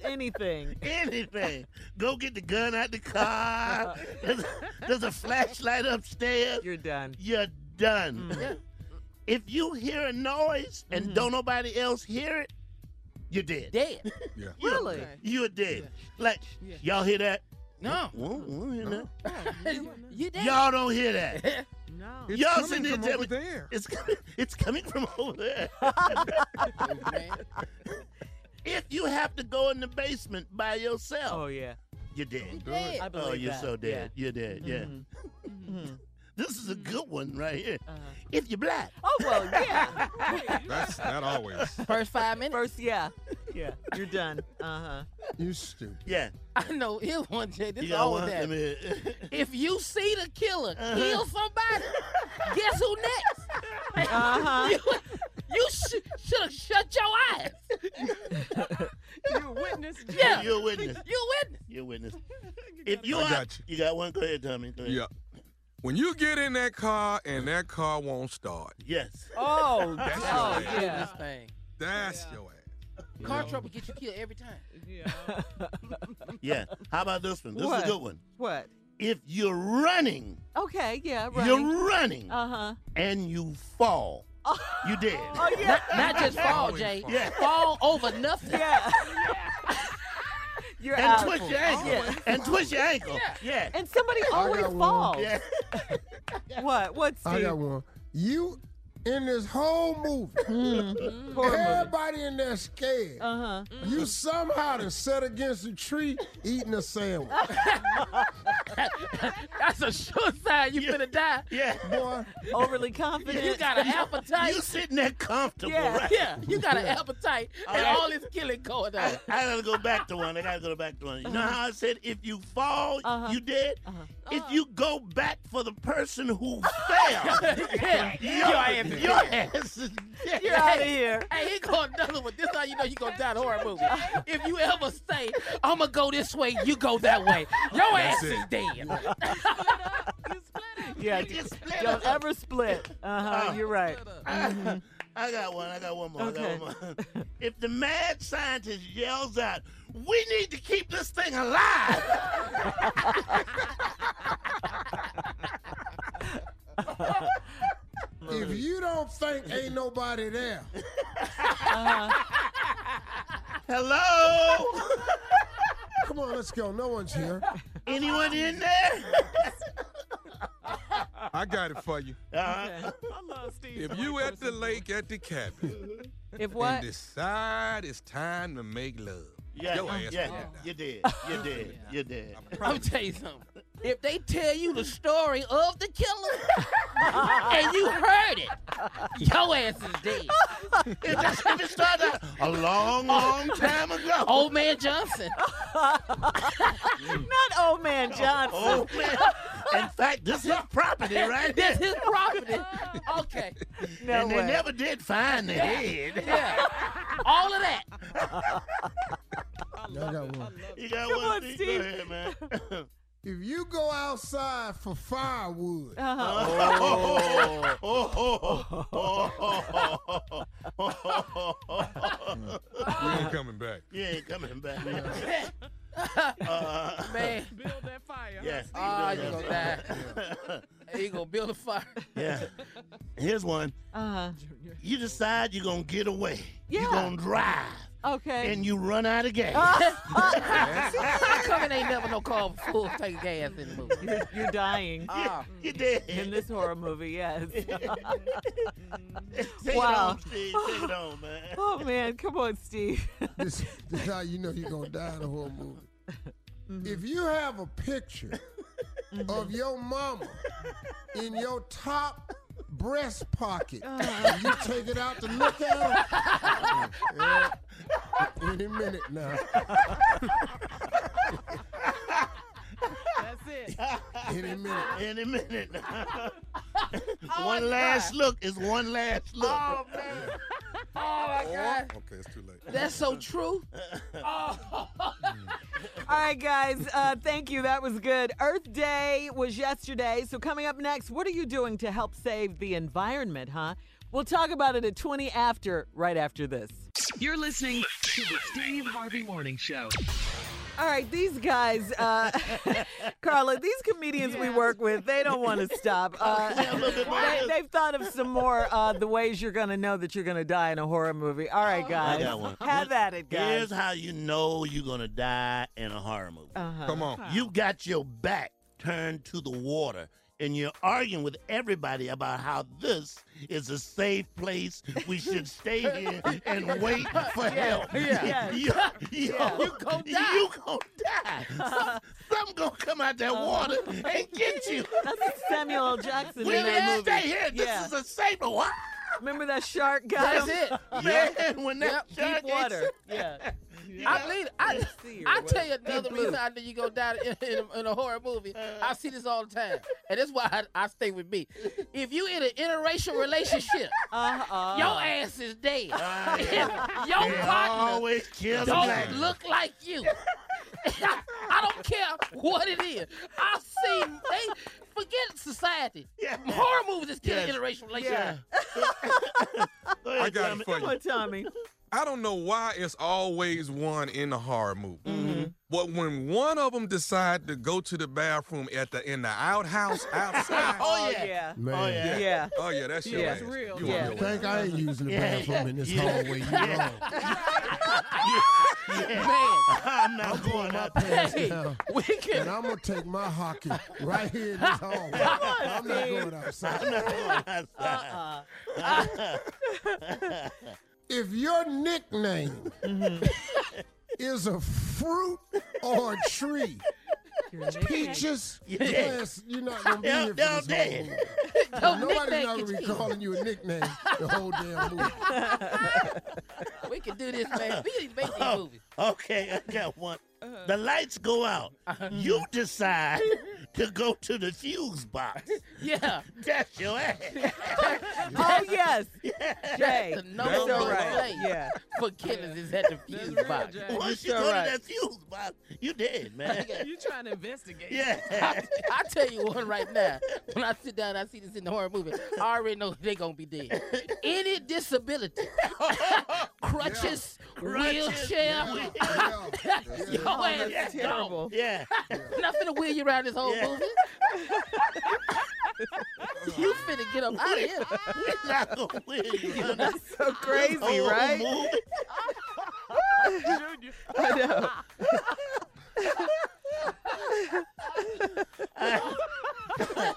Anything. anything, go get the gun out the car. There's a, there's a flashlight upstairs. You're done. You're done. Mm. If you hear a noise and Mm-hmm. don't nobody else hear it, you're dead. Dead. Yeah. You're- Really? You're dead. Like Yeah. y'all hear that? No. We don't- we don't hear that. you dead. Y'all don't hear that. No. It's Y'all coming sitting there from over there. It's coming, it's coming from over there. Man. if you have to go in the basement by yourself, Oh yeah. you're dead. Dead. I believe Oh, you're that. so dead. You're dead. Yeah. Mhm. Mhm. This is a good one right here. Uh-huh. If you're black, Oh well, yeah. That's not always. First five minutes. First, yeah, yeah. You're done. Uh huh. You stupid. yeah. I know. Here's one, Jay. This You is got all one? that. If you see the killer Uh-huh. kill somebody, guess who next? Uh-huh. You, you sh- should have shut your eyes. You a witness. Yeah. You're a witness. You witness. You're a witness. If you I are, got you. you got one. Go ahead, Tommy. Go ahead. Yeah. When you get in that car and that car won't start, Yes. Oh, That's oh your yeah. This thing. that's your ass. Car trouble get you killed every time. Yeah. Yeah. How about this one? This is a good one. What? If you're running, Okay, yeah, right. you're running, Uh huh. and you fall, you did. Oh yeah. Not just fall, Jay. Yeah. Fall over nothing. Yeah. Yeah. You're and out. twist your ankle. Yeah. And twist your ankle. Yeah. And somebody always falls. Yeah. What? What's Steve? I got one. You in this whole movie, Mm-hmm. Horror movie. everybody in there scared. Uh huh. You somehow to sat against a tree eating a sandwich. That's a sure sign you finna die. Yeah. Boy, Overly confident. You got an appetite. You sitting there comfortable, Yeah. right? yeah, you got an appetite, and right. all this killing going on. I, I gotta go back to one. I gotta go back to one. You know how I said if you fall, Uh-huh. you dead? Uh-huh. If you go back for the person who fell, yeah, your, your ass is your dead. ass is dead. You're out of here. Hey, he going another one. This how you know you gonna die in a horror movie. If you ever say, I'm gonna go this way, you go that way, your ass That's is it. dead. Yeah. You just split Don't up. ever split. Uh huh. Uh, You're right. I, I got one. I got one more. I Okay. got one more. If the mad scientist yells out, "We need to keep this thing alive," if you don't think ain't nobody there, hello, come on, let's go. No one's here. anyone in there? I got it for you. Uh, I love Steve. If you at the lake at the cabin If what? and decide it's time to make love, yeah, your ass yeah, will die. you did. You did. You did. I'm gonna tell you something. If they tell you the story of the killer and you heard it, your ass is dead. It just it started out a long, long time ago. Old man Johnson. Not old man Johnson. Old man. In fact, this is property right This here. is property. Okay. No and way. they never did find the head. Yeah. All of that. Y'all got one. You got Come one, on, Steve? Steve. Go ahead, man. If you go outside for firewood, Uh-huh. Oh, oh, oh, oh, oh, oh. We ain't coming back. You ain't coming back. Uh, Man. Build that fire. Yes. Ah, you gonna die. He gonna build a fire. Yeah. Here's one. Uh-huh. You decide you're gonna get away. You're Yeah. gonna drive. Okay. And you run out of gas. How come it ain't never no call for full tank of gas in the movie? You're, you're dying. Ah. you did. In this horror movie, yes. Take Wow. it on, Steve. Take it on, man. oh man, come on, Steve. this, this is how you know you're gonna die in a horror movie. Mm-hmm. If you have a picture of your mama in your top breast pocket, Uh-huh. and you take it out to look at her, yeah, any minute now. That's it. Any minute. Any minute. Oh, one my last God. look is one last look. Oh man. Oh my God. Okay, it's too late. That's so true. Oh. All right, guys. Uh, thank you. That was good. Earth Day was yesterday. So, coming up next, what are you doing to help save the environment, huh? We'll talk about it at 20 after, right after this. You're listening to the Steve Harvey Morning Show. All right, these guys, uh, Carla, these comedians we work with, they don't want to stop. Uh, Yeah, a little bit more. they, they've thought of some more uh, the ways you're going to know that you're going to die in a horror movie. All right, guys. I got one. Have at it, guys. Here's how you know you're gonna die in a horror movie. Uh-huh. Come on. You got your back turned to the water and you're arguing with everybody about how this is a safe place. We should stay here and wait for help. Yeah. You, you, Yeah. You gon' die. You gonna die. Some, uh-huh. something gonna come out that uh-huh. water and get you. That's Samuel L. Jackson We in that need to movie. stay here. This Yeah. is a safe. Wow. Remember that shark guy? That's it. Man, when that Yep, shark Deep water. you- Yeah. I believe I, Sea or I tell you another Deep reason. I know you go down in, in, a, in a horror movie. Uh. I see this all the time, and that's why I, I stay with me. If you in an interracial relationship, Uh-uh. your ass is dead. If uh. your They partner always kill the don't black. look like you. I don't care what it is. I see they forget society. Yeah. Horror movies is killing Yes. interracial relationships. Yeah. I got Tommy. it for Come you. on, Tommy. I don't know why it's always one in the horror movie. Mm-hmm. But when one of them decide to go to the bathroom at the in the outhouse outside, Oh, Oh, yeah. yeah. Man, Oh, yeah. Yeah. oh yeah, that's your Yeah. ass. Real. You Yeah. on your ass. think I ain't using the Yeah, bathroom in this yeah. hallway. You wrong. Man, I'm not going out there. Pants Hey, down, we and. I'm gonna take my hockey right here in this hallway. I'm not going outside. I'm not going outside. Uh-uh. If your nickname mm-hmm. is a fruit or a tree, peaches, yes, you're not gonna be Yeah, here for down this there. whole movie. Nobody's nickname not gonna be calling you a nickname the whole damn movie. We can do this, man. We can make these Oh, movies. okay, I got one. Uh-huh. The lights go out. Uh-huh. You decide to go to the fuse box. Yeah. That's your ass. Oh, yes. Jay. The number That's all one right. place Yeah. for killers is at the fuse real, box. Jay. Once you all go right. to that fuse box, you dead, man. You trying to investigate? yeah. I, I tell you one right now. When I sit down, I see this in the horror movie. I already know they gonna be dead. Any disability, crutches, wheelchair, Yeah, yeah. your Oh, ass that's terrible. Yeah. Not finna wheel you around this whole Yeah. Movie. you finna get up out of here. We're not going to win you. honey. That's so crazy, Whole right? movie. I know.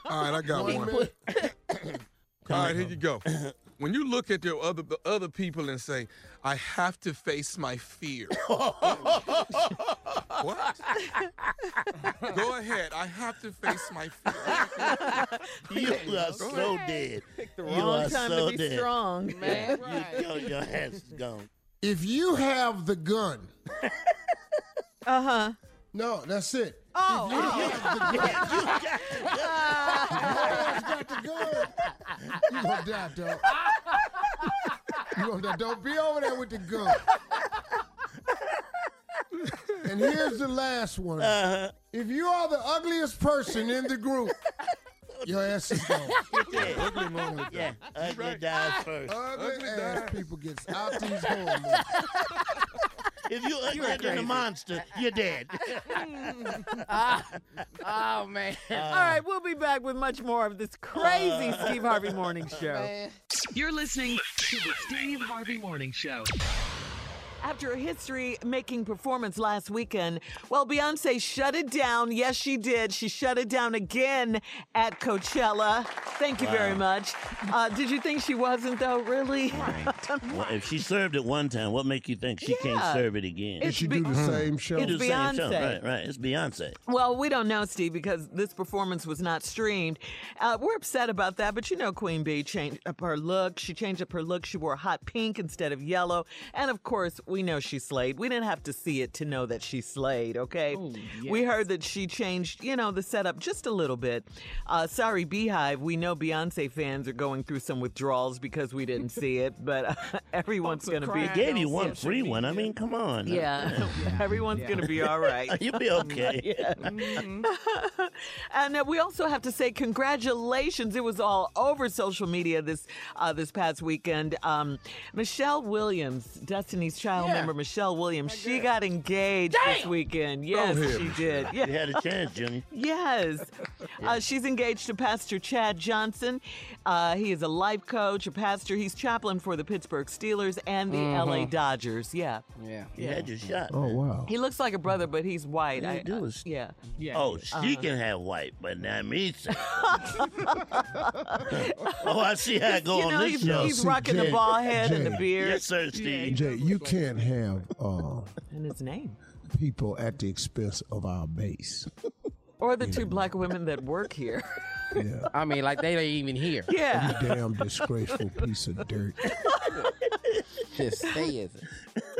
All right, I got One one. All right, here you go. When you look at your other the other people and say, "I have to face my fear," what? Go ahead. I have to face my fear. You are so dead. the wrong are time to be dead. strong. Man, You, your, your hat's gone. If you have the gun, Uh huh. No, that's it. Oh, If you have the gun, oh. you got the gun. You gonna die, dog. You gonna die. Don't be over there with the gun. And here's the last one. Uh-huh. If you are the ugliest person in the group, your ass is gone. Yeah. Ugly mother. Yeah, ugly dies first. Ugly ass people gets out these homes. If you are than a monster, you're dead. oh man. All right, we'll be back with much more of this crazy Uh, Steve Harvey Morning Show. Man. You're listening to the Steve Harvey Morning Show. After a history making performance last weekend, well, Beyonce shut it down. Yes, she did. She shut it down again at Coachella. Thank you very much. Uh, did you think she wasn't, though? Really? Well, if she served it one time, what make you think she can't serve it again? Did she do the same show? It's do the same show. Beyonce. Right, right. It's Beyonce. Well, we don't know, Steve, because this performance was not streamed. Uh, we're upset about that, but you know, Queen Bey changed up her look. She changed up her look. She wore hot pink instead of yellow. And of course, we know she slayed. We didn't have to see it to know that she slayed, okay? We heard that she changed, you know, the setup just a little bit. Uh, sorry, BeyHive. We know Beyonce fans are going through some withdrawals because we didn't see it, but uh, everyone's going to be. He gave you one free one. I mean, come on. Yeah, everyone's going to be all right. You'll be okay. Yeah. and uh, we also have to say congratulations. It was all over social media this uh, this past weekend. Um, Michelle Williams, Destiny's Child Yeah. member Michelle Williams, she got engaged this weekend. Yes, ahead, she did. You Yeah. had a chance, Junior. Yes. Uh, she's engaged to Pastor Chad Johnson. Uh, he is a life coach, a pastor. He's chaplain for the Pittsburgh Steelers and the LA Dodgers. Yeah. Yeah. You had your shot. Oh wow. He looks like a brother, but he's white. Yeah, I, he do uh, is- yeah. yeah. Oh, she can have white, but not me. oh, I see how it go you on know, this he's, show. he's See, rocking the Jay- ball head and the beard Yes, sir, Steve. Jay, you can't have uh, and his name. people at the expense of our base. Or the two black women that work here. Yeah. I mean, like they ain't even here. Yeah. You damn disgraceful piece of dirt. Just say it.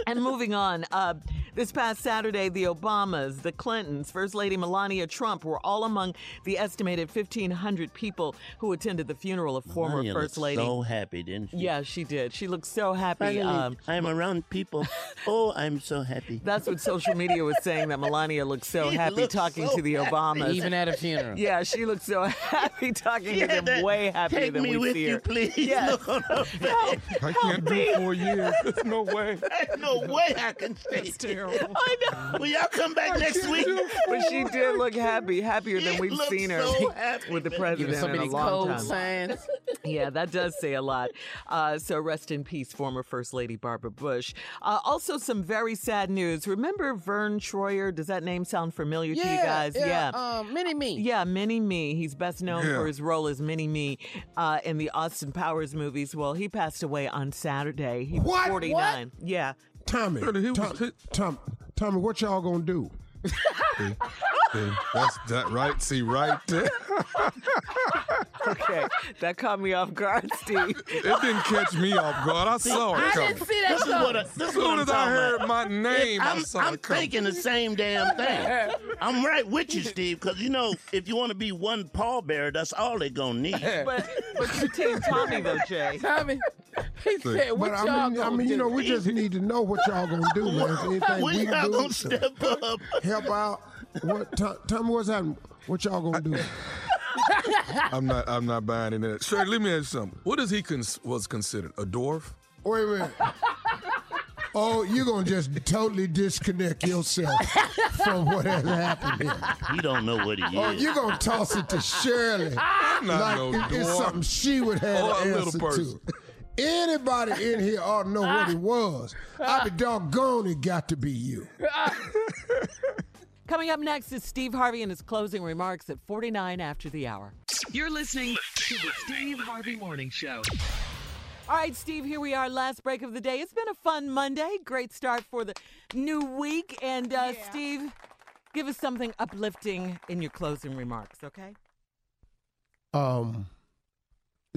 And moving on, uh, this past Saturday, the Obamas, the Clintons, First Lady Melania Trump were all among the estimated 1,500 people who attended the funeral of former Melania First Lady. So happy, didn't she? Yeah, she did. She looked so happy. Finally, Um, I'm around people. Oh, I'm so happy. that's what social media was saying that Melania looked so She happy looked talking so to the happy. Obamas. Even at a funeral. yeah, she looked so happy talking She to had them. that, Way happier Take than me we with see you, her. please. Yes. Look on her face. I can't do four years. There's no way. There's no way I can stay. That's terrible. I know. Will y'all come back next week? But she did look happy, happier than She we've looked seen her so happy, with the man. president Giving so in a long cold time. signs. Yeah, that does say a lot. Uh, so rest in peace, former First Lady Barbara Bush. Uh, also, some very sad news. Remember Verne Troyer? Does that name sound familiar to you guys? yeah, um, Mini Me. Yeah, Mini Me. He's best known Yeah. for his role as Mini Me uh, in the Austin Powers movies. Well, he passed away on Saturday. He was What? 49. Yeah. Tommy, Brother, he was Tom, Tom, Tommy, what y'all gonna do? See, that's that right. See, right there. Okay. that caught me off guard, Steve. It didn't catch me off guard. I saw it I coming. didn't see that This is coming. what, I, this As soon as I heard about. my name, I I'm, saw I'm it coming. thinking the same damn thing. I'm right with you, Steve, because you know, if you want to be one pallbearer, that's all they're gonna need. But, but you're Team Tommy, though, Jay. Tommy, he said, what But y'all I mean, I gonna mean, you know, we just need to know what y'all gonna do, man. Is anything we we not can gonna step up. help out? What? Tom, tell me what's happening. What y'all gonna do? I'm not. I'm not buying into that. Sir, let me ask you something. What is he cons- was considered a dwarf? Wait a minute. Oh, you're gonna just totally disconnect yourself from what has happened here. He don't know what he oh, is. Oh, you're gonna toss it to Shirley I'm not like no it- it's dwarf. something she would have Or a little person. to. Anybody in here ought to know what it was. I be doggone it got to be you. Coming up next is Steve Harvey and his closing remarks at 49 after the hour. You're listening to the Steve Harvey Morning Show. All right, Steve, here we are, last break of the day. It's been a fun Monday. Great start for the new week. And, uh, Steve, give us something uplifting in your closing remarks, okay? Um,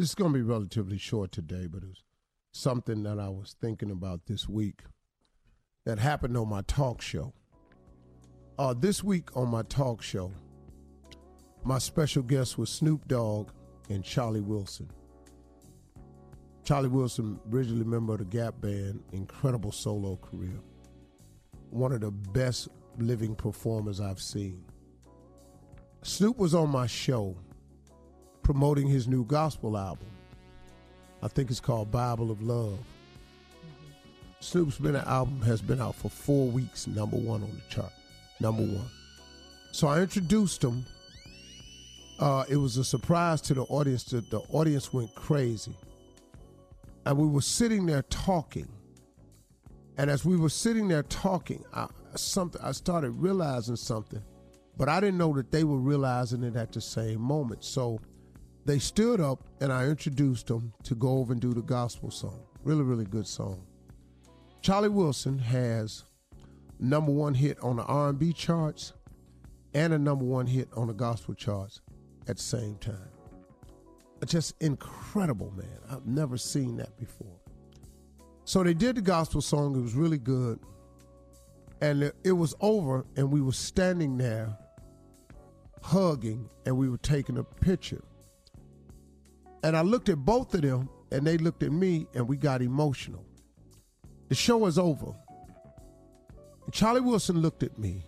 is going to be relatively short today, but it was something that I was thinking about this week that happened on my talk show. Uh, this week on my talk show, my special guest was Snoop Dogg and Charlie Wilson. Charlie Wilson, originally member of the Gap Band, incredible solo career. One of the best living performers I've seen. Snoop was on my show promoting his new gospel album. I think it's called Bible of Love. Snoop's been an album has been out for four weeks, number one on the chart, number one. So I introduced him. Uh, it was a surprise to the audience. The, the audience went crazy, and we were sitting there talking. And as we were sitting there talking, I, something I started realizing something, but I didn't know that they were realizing it at the same moment. So they stood up, and I introduced them to go over and do the gospel song. Really, really good song. Charlie Wilson has number one hit on the R&B charts and a number one hit on the gospel charts at the same time. Just incredible, man. I've never seen that before. So they did the gospel song. It was really good. And it was over, and we were standing there hugging, and we were taking a picture. And I looked at both of them, and they looked at me, and we got emotional. The show is over. And Charlie Wilson looked at me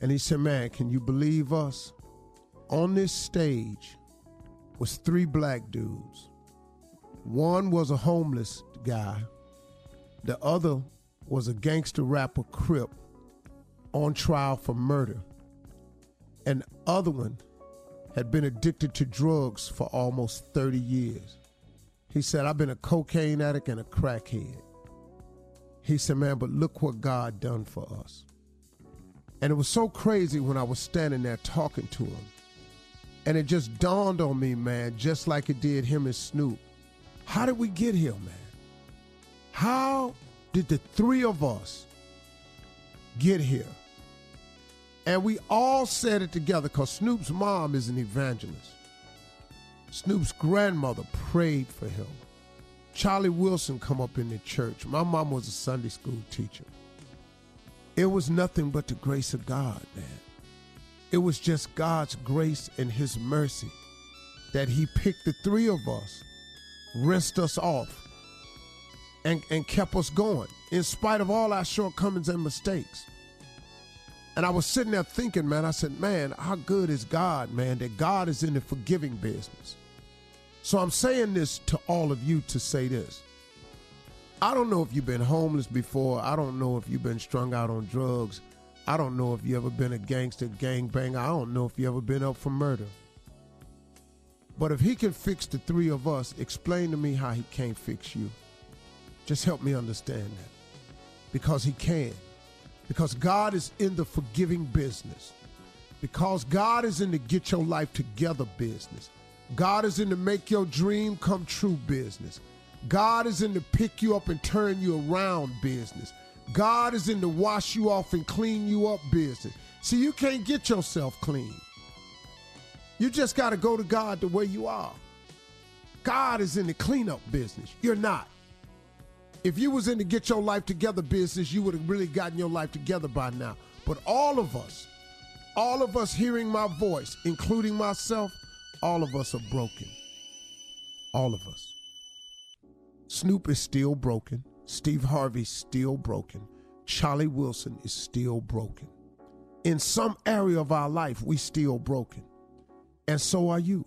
and he said, Man, can you believe us? On this stage was three black dudes. One was a homeless guy, the other was a gangster rapper Crip on trial for murder. And the other one had been addicted to drugs for almost 30 years. He said, I've been a cocaine addict and a crackhead. He said, Man, but look what God done for us. And it was so crazy when I was standing there talking to him. And it just dawned on me, man, just like it did him and Snoop. How did we get here, man? How did the three of us get here? And we all said it together because Snoop's mom is an evangelist. Snoop's grandmother prayed for him. Charlie Wilson come up in the church. My mom was a Sunday school teacher. It was nothing but the grace of God, man. It was just God's grace and his mercy that he picked the three of us, rinsed us off, and, and kept us going in spite of all our shortcomings and mistakes. And I was sitting there thinking, man, I said, man, how good is God, man, that God is in the forgiving business. So I'm saying this to all of you to say this. I don't know if you've been homeless before. I don't know if you've been strung out on drugs. I don't know if you ever been a gangster, gangbanger. I don't know if you ever been up for murder. But if he can fix the three of us, explain to me how he can't fix you. Just help me understand that. Because he can. Because God is in the forgiving business. Because God is in the get your life together business. God is in the make your dream come true business. God is in the pick you up and turn you around business. God is in the wash you off and clean you up business. See, you can't get yourself clean. You just got to go to God the way you are. God is in the cleanup business. You're not. If you was in the get your life together business, you would have really gotten your life together by now. But all of us, all of us hearing my voice, including myself, all of us are broken. All of us. Snoop is still broken. Steve Harvey's still broken. Charlie Wilson is still broken. In some area of our life, we still broken. And so are you.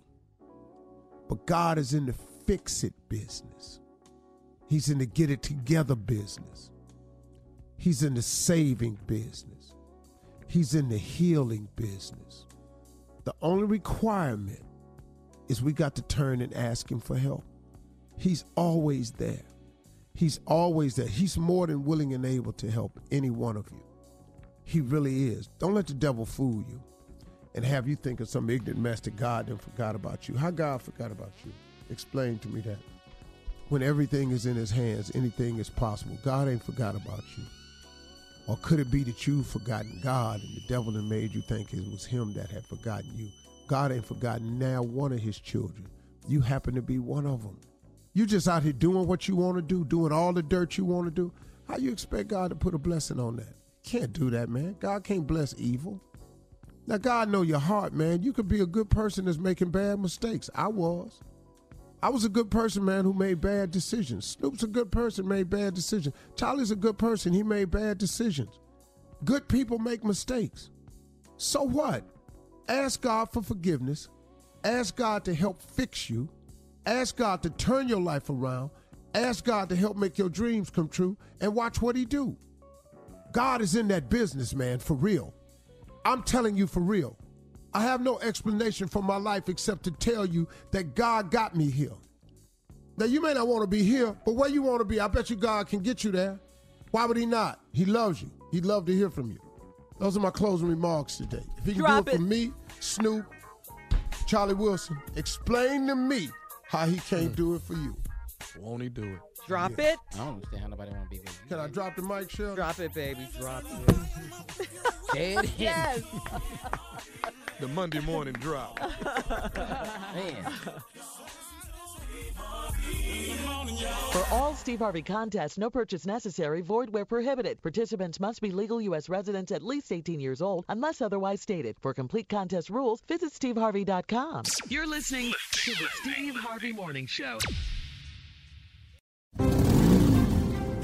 But God is in the fix it business. He's in the get it together business. He's in the saving business. He's in the healing business. The only requirement is we got to turn and ask him for help. He's always there. He's always there. He's more than willing and able to help any one of you. He really is. Don't let the devil fool you and have you think of some ignorant mess that God then forgot about you. How God forgot about you? Explain to me that. When everything is in his hands, anything is possible. God ain't forgot about you. Or could it be that you've forgotten God and the devil had made you think it was him that had forgotten you? God ain't forgotten now one of his children. You happen to be one of them. You just out here doing what you want to do, doing all the dirt you want to do. How you expect God to put a blessing on that? Can't do that, man. God can't bless evil. Now God know your heart, man. You could be a good person that's making bad mistakes. I was. I was a good person, man, who made bad decisions. Snoop's a good person, made bad decisions. Charlie's a good person, he made bad decisions. Good people make mistakes. So what? Ask God for forgiveness. Ask God to help fix you. Ask God to turn your life around. Ask God to help make your dreams come true and watch what he do. God is in that business, man, for real. I'm telling you for real. I have no explanation for my life except to tell you that God got me here. Now, you may not want to be here, but where you want to be, I bet you God can get you there. Why would He not? He loves you. He'd love to hear from you. Those are my closing remarks today. If He can Drop do it, it. for me, Snoop, Charlie Wilson, explain to me how He can't mm. do it for you. Won't he do it? Drop Yeah. it. I don't understand how nobody want to be there. Can I drop the mic, Shell? Drop it, baby. Drop it. Dead yes. The Monday morning drop. Man. For all Steve Harvey contests, no purchase necessary, void where prohibited. Participants must be legal U.S. residents at least 18 years old unless otherwise stated. For complete contest rules, visit steveharvey.com. You're listening to the Steve Harvey Morning Show.